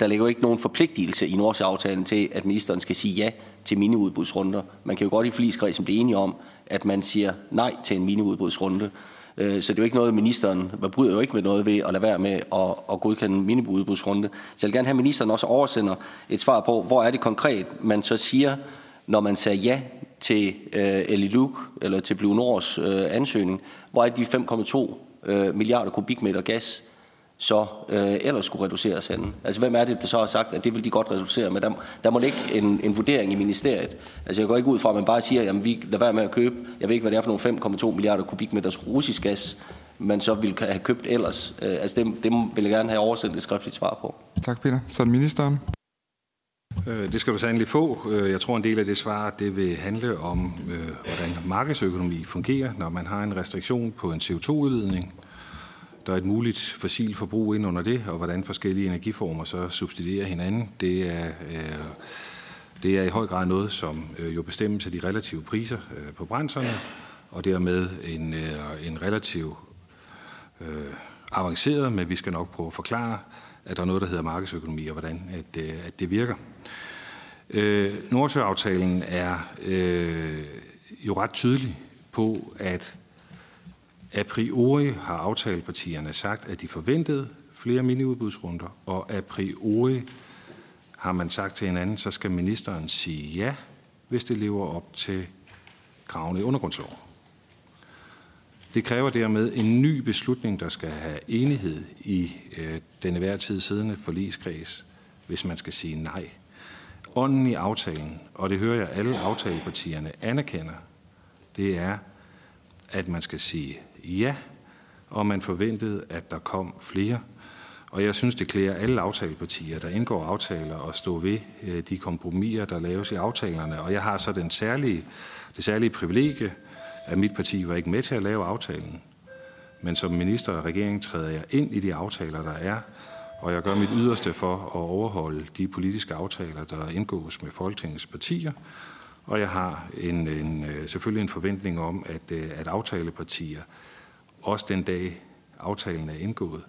S4: der ligger jo ikke nogen forpligtelse i Nordsjælaftalen til, at ministeren skal sige ja til miniudbudsrunder. Man kan jo godt i forligskredsen blive enige om, at man siger nej til en miniudbudsrunde. Øh, så det er jo ikke noget, ministeren man bryder jo ikke med noget ved at lade være med at, at godkende en miniudbudsrunde. Så jeg vil gerne have, at ministeren også oversender et svar på, hvor er det konkret, man så siger, når man sagde ja til øh, Eliluk eller til Blue Nords øh, ansøgning, hvor er de 5,2 øh, milliarder kubikmeter gas, så øh, ellers skulle reduceres henne? Altså, hvem er det, der så har sagt, at det vil de godt reducere? Men der, der må ligge en, en vurdering i ministeriet. Altså, jeg går ikke ud fra, at man bare siger, at vi lader være med at købe, jeg ved ikke, hvad det er for nogle 5,2 milliarder kubikmeters russisk gas, man så ville have købt ellers. Øh, altså, det, det vil jeg gerne have oversendt et skriftligt svar på.
S1: Tak, Peter. Så er det ministeren.
S3: Øh, det skal du sandelig få. Øh, jeg tror, en del af det svar det vil handle om, hvordan markedsøkonomi fungerer, når man har en restriktion på en CO2-udledning der er et muligt fossil forbrug ind under det, og hvordan forskellige energiformer så substituerer hinanden, det er, øh, det er i høj grad noget, som øh, jo bestemmes af de relative priser øh, på brændserne, og dermed en, øh, en relativ øh, avanceret, men vi skal nok prøve at forklare, at der er noget, der hedder markedsøkonomi, og hvordan at, øh, at det virker. Øh, Nordsjøaftalen er øh, jo ret tydelig på, at A priori har aftalepartierne sagt, at de forventede flere miniudbudsrunder, og a priori har man sagt til hinanden, så skal ministeren sige ja, hvis det lever op til kravene i undergrundsloven. Det kræver dermed en ny beslutning, der skal have enighed i øh, den hver tid siddende forligskreds, hvis man skal sige nej. Ånden i aftalen, og det hører jeg alle aftalepartierne anerkender, det er, at man skal sige ja, og man forventede, at der kom flere. Og jeg synes, det klæder alle aftalepartier, der indgår aftaler, og stå ved øh, de kompromiser, der laves i aftalerne. Og jeg har så den særlige, det særlige privilegie, at mit parti var ikke med til at lave aftalen. Men som minister og regering træder jeg ind i de aftaler, der er, og jeg gør mit yderste for at overholde de politiske aftaler, der indgås med Folketingets partier, og jeg har en, en, øh, selvfølgelig en forventning om, at, øh, at aftalepartier, også den dag aftalen er indgået,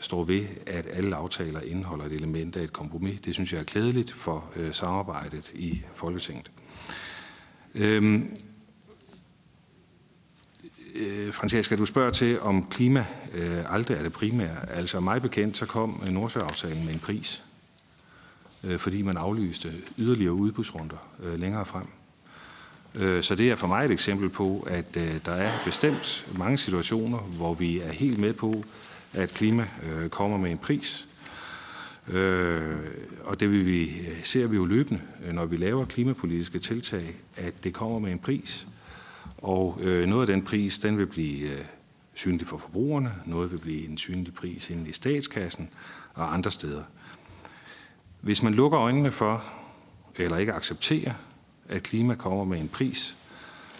S3: står ved, at alle aftaler indeholder et element af et kompromis. Det synes jeg er klædeligt for øh, samarbejdet i Folketinget. Øhm, øh, Francesca, du spørger til, om klima øh, aldrig er det primære. Altså mig bekendt, så kom øh, Nordsjøaftalen med en pris, øh, fordi man aflyste yderligere udbudsrunder øh, længere frem. Øh, så det er for mig et eksempel på, at øh, der er bestemt mange situationer, hvor vi er helt med på, at klima øh, kommer med en pris. Øh, og det vil vi, øh, ser vi jo løbende, når vi laver klimapolitiske tiltag, at det kommer med en pris. Og øh, noget af den pris, den vil blive synlig for forbrugerne, noget vil blive en synlig pris inde i statskassen og andre steder. Hvis man lukker øjnene for, eller ikke accepterer, at klima kommer med en pris,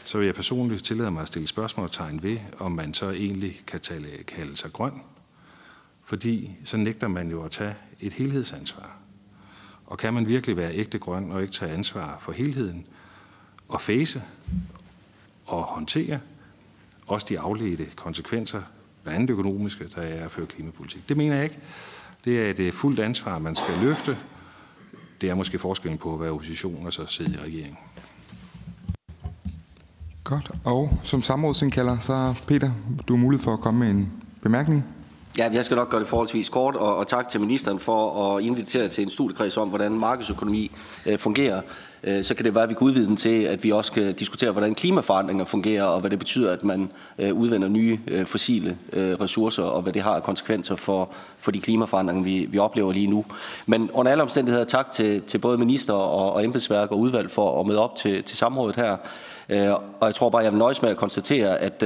S3: så vil jeg personligt tillade mig at stille spørgsmålstegn ved, om man så egentlig kan tale, kalde sig grøn, fordi så nægter man jo at tage et helhedsansvar. Og kan man virkelig være ægte grøn og ikke tage ansvar for helheden og face og håndtere også de afledte konsekvenser, blandt andet økonomiske, der er at føre klimapolitik. Det mener jeg ikke. Det er et øh, fuldt ansvar, man skal løfte. Det er måske forskellen på at være opposition og så sidde i regeringen.
S1: Godt. Og som samrådsindkalder, så Peter, du har mulighed for at komme med en bemærkning.
S4: Ja, jeg skal nok gøre det forholdsvis kort, og, og tak til ministeren for at invitere til en studiekreds om, hvordan markedsøkonomi øh, fungerer. Øh, så kan det være, at vi kan udvide den til, at vi også kan diskutere, hvordan klimaforandringer fungerer, og hvad det betyder, at man øh, udvinder nye øh, fossile ressourcer, og hvad det har af konsekvenser for, for de klimaforandringer, vi, vi oplever lige nu. Men under alle omstændigheder tak til, til både minister og, og embedsværk og udvalg for at møde op til, til samrådet her. Og jeg tror bare, jeg vil nøjes med at konstatere, at,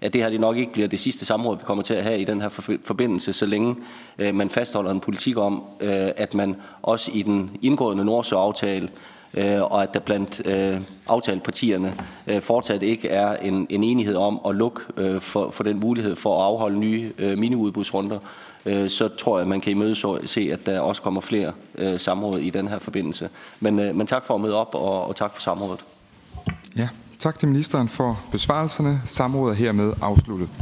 S4: at det her det nok ikke bliver det sidste samråd, vi kommer til at have i den her forbindelse, så længe man fastholder en politik om, at man også i den indgående øh, og at der blandt øh, aftalepartierne øh, fortsat ikke er en, en enighed om at lukke øh, for, for den mulighed for at afholde nye miniudbudsrunder, så tror jeg, at man kan imødese, se, at der også kommer flere samråd i den her forbindelse. Men, men tak for at møde op, og, og tak for samrådet.
S1: Ja, tak til ministeren for besvarelserne. Samrådet er hermed afsluttet.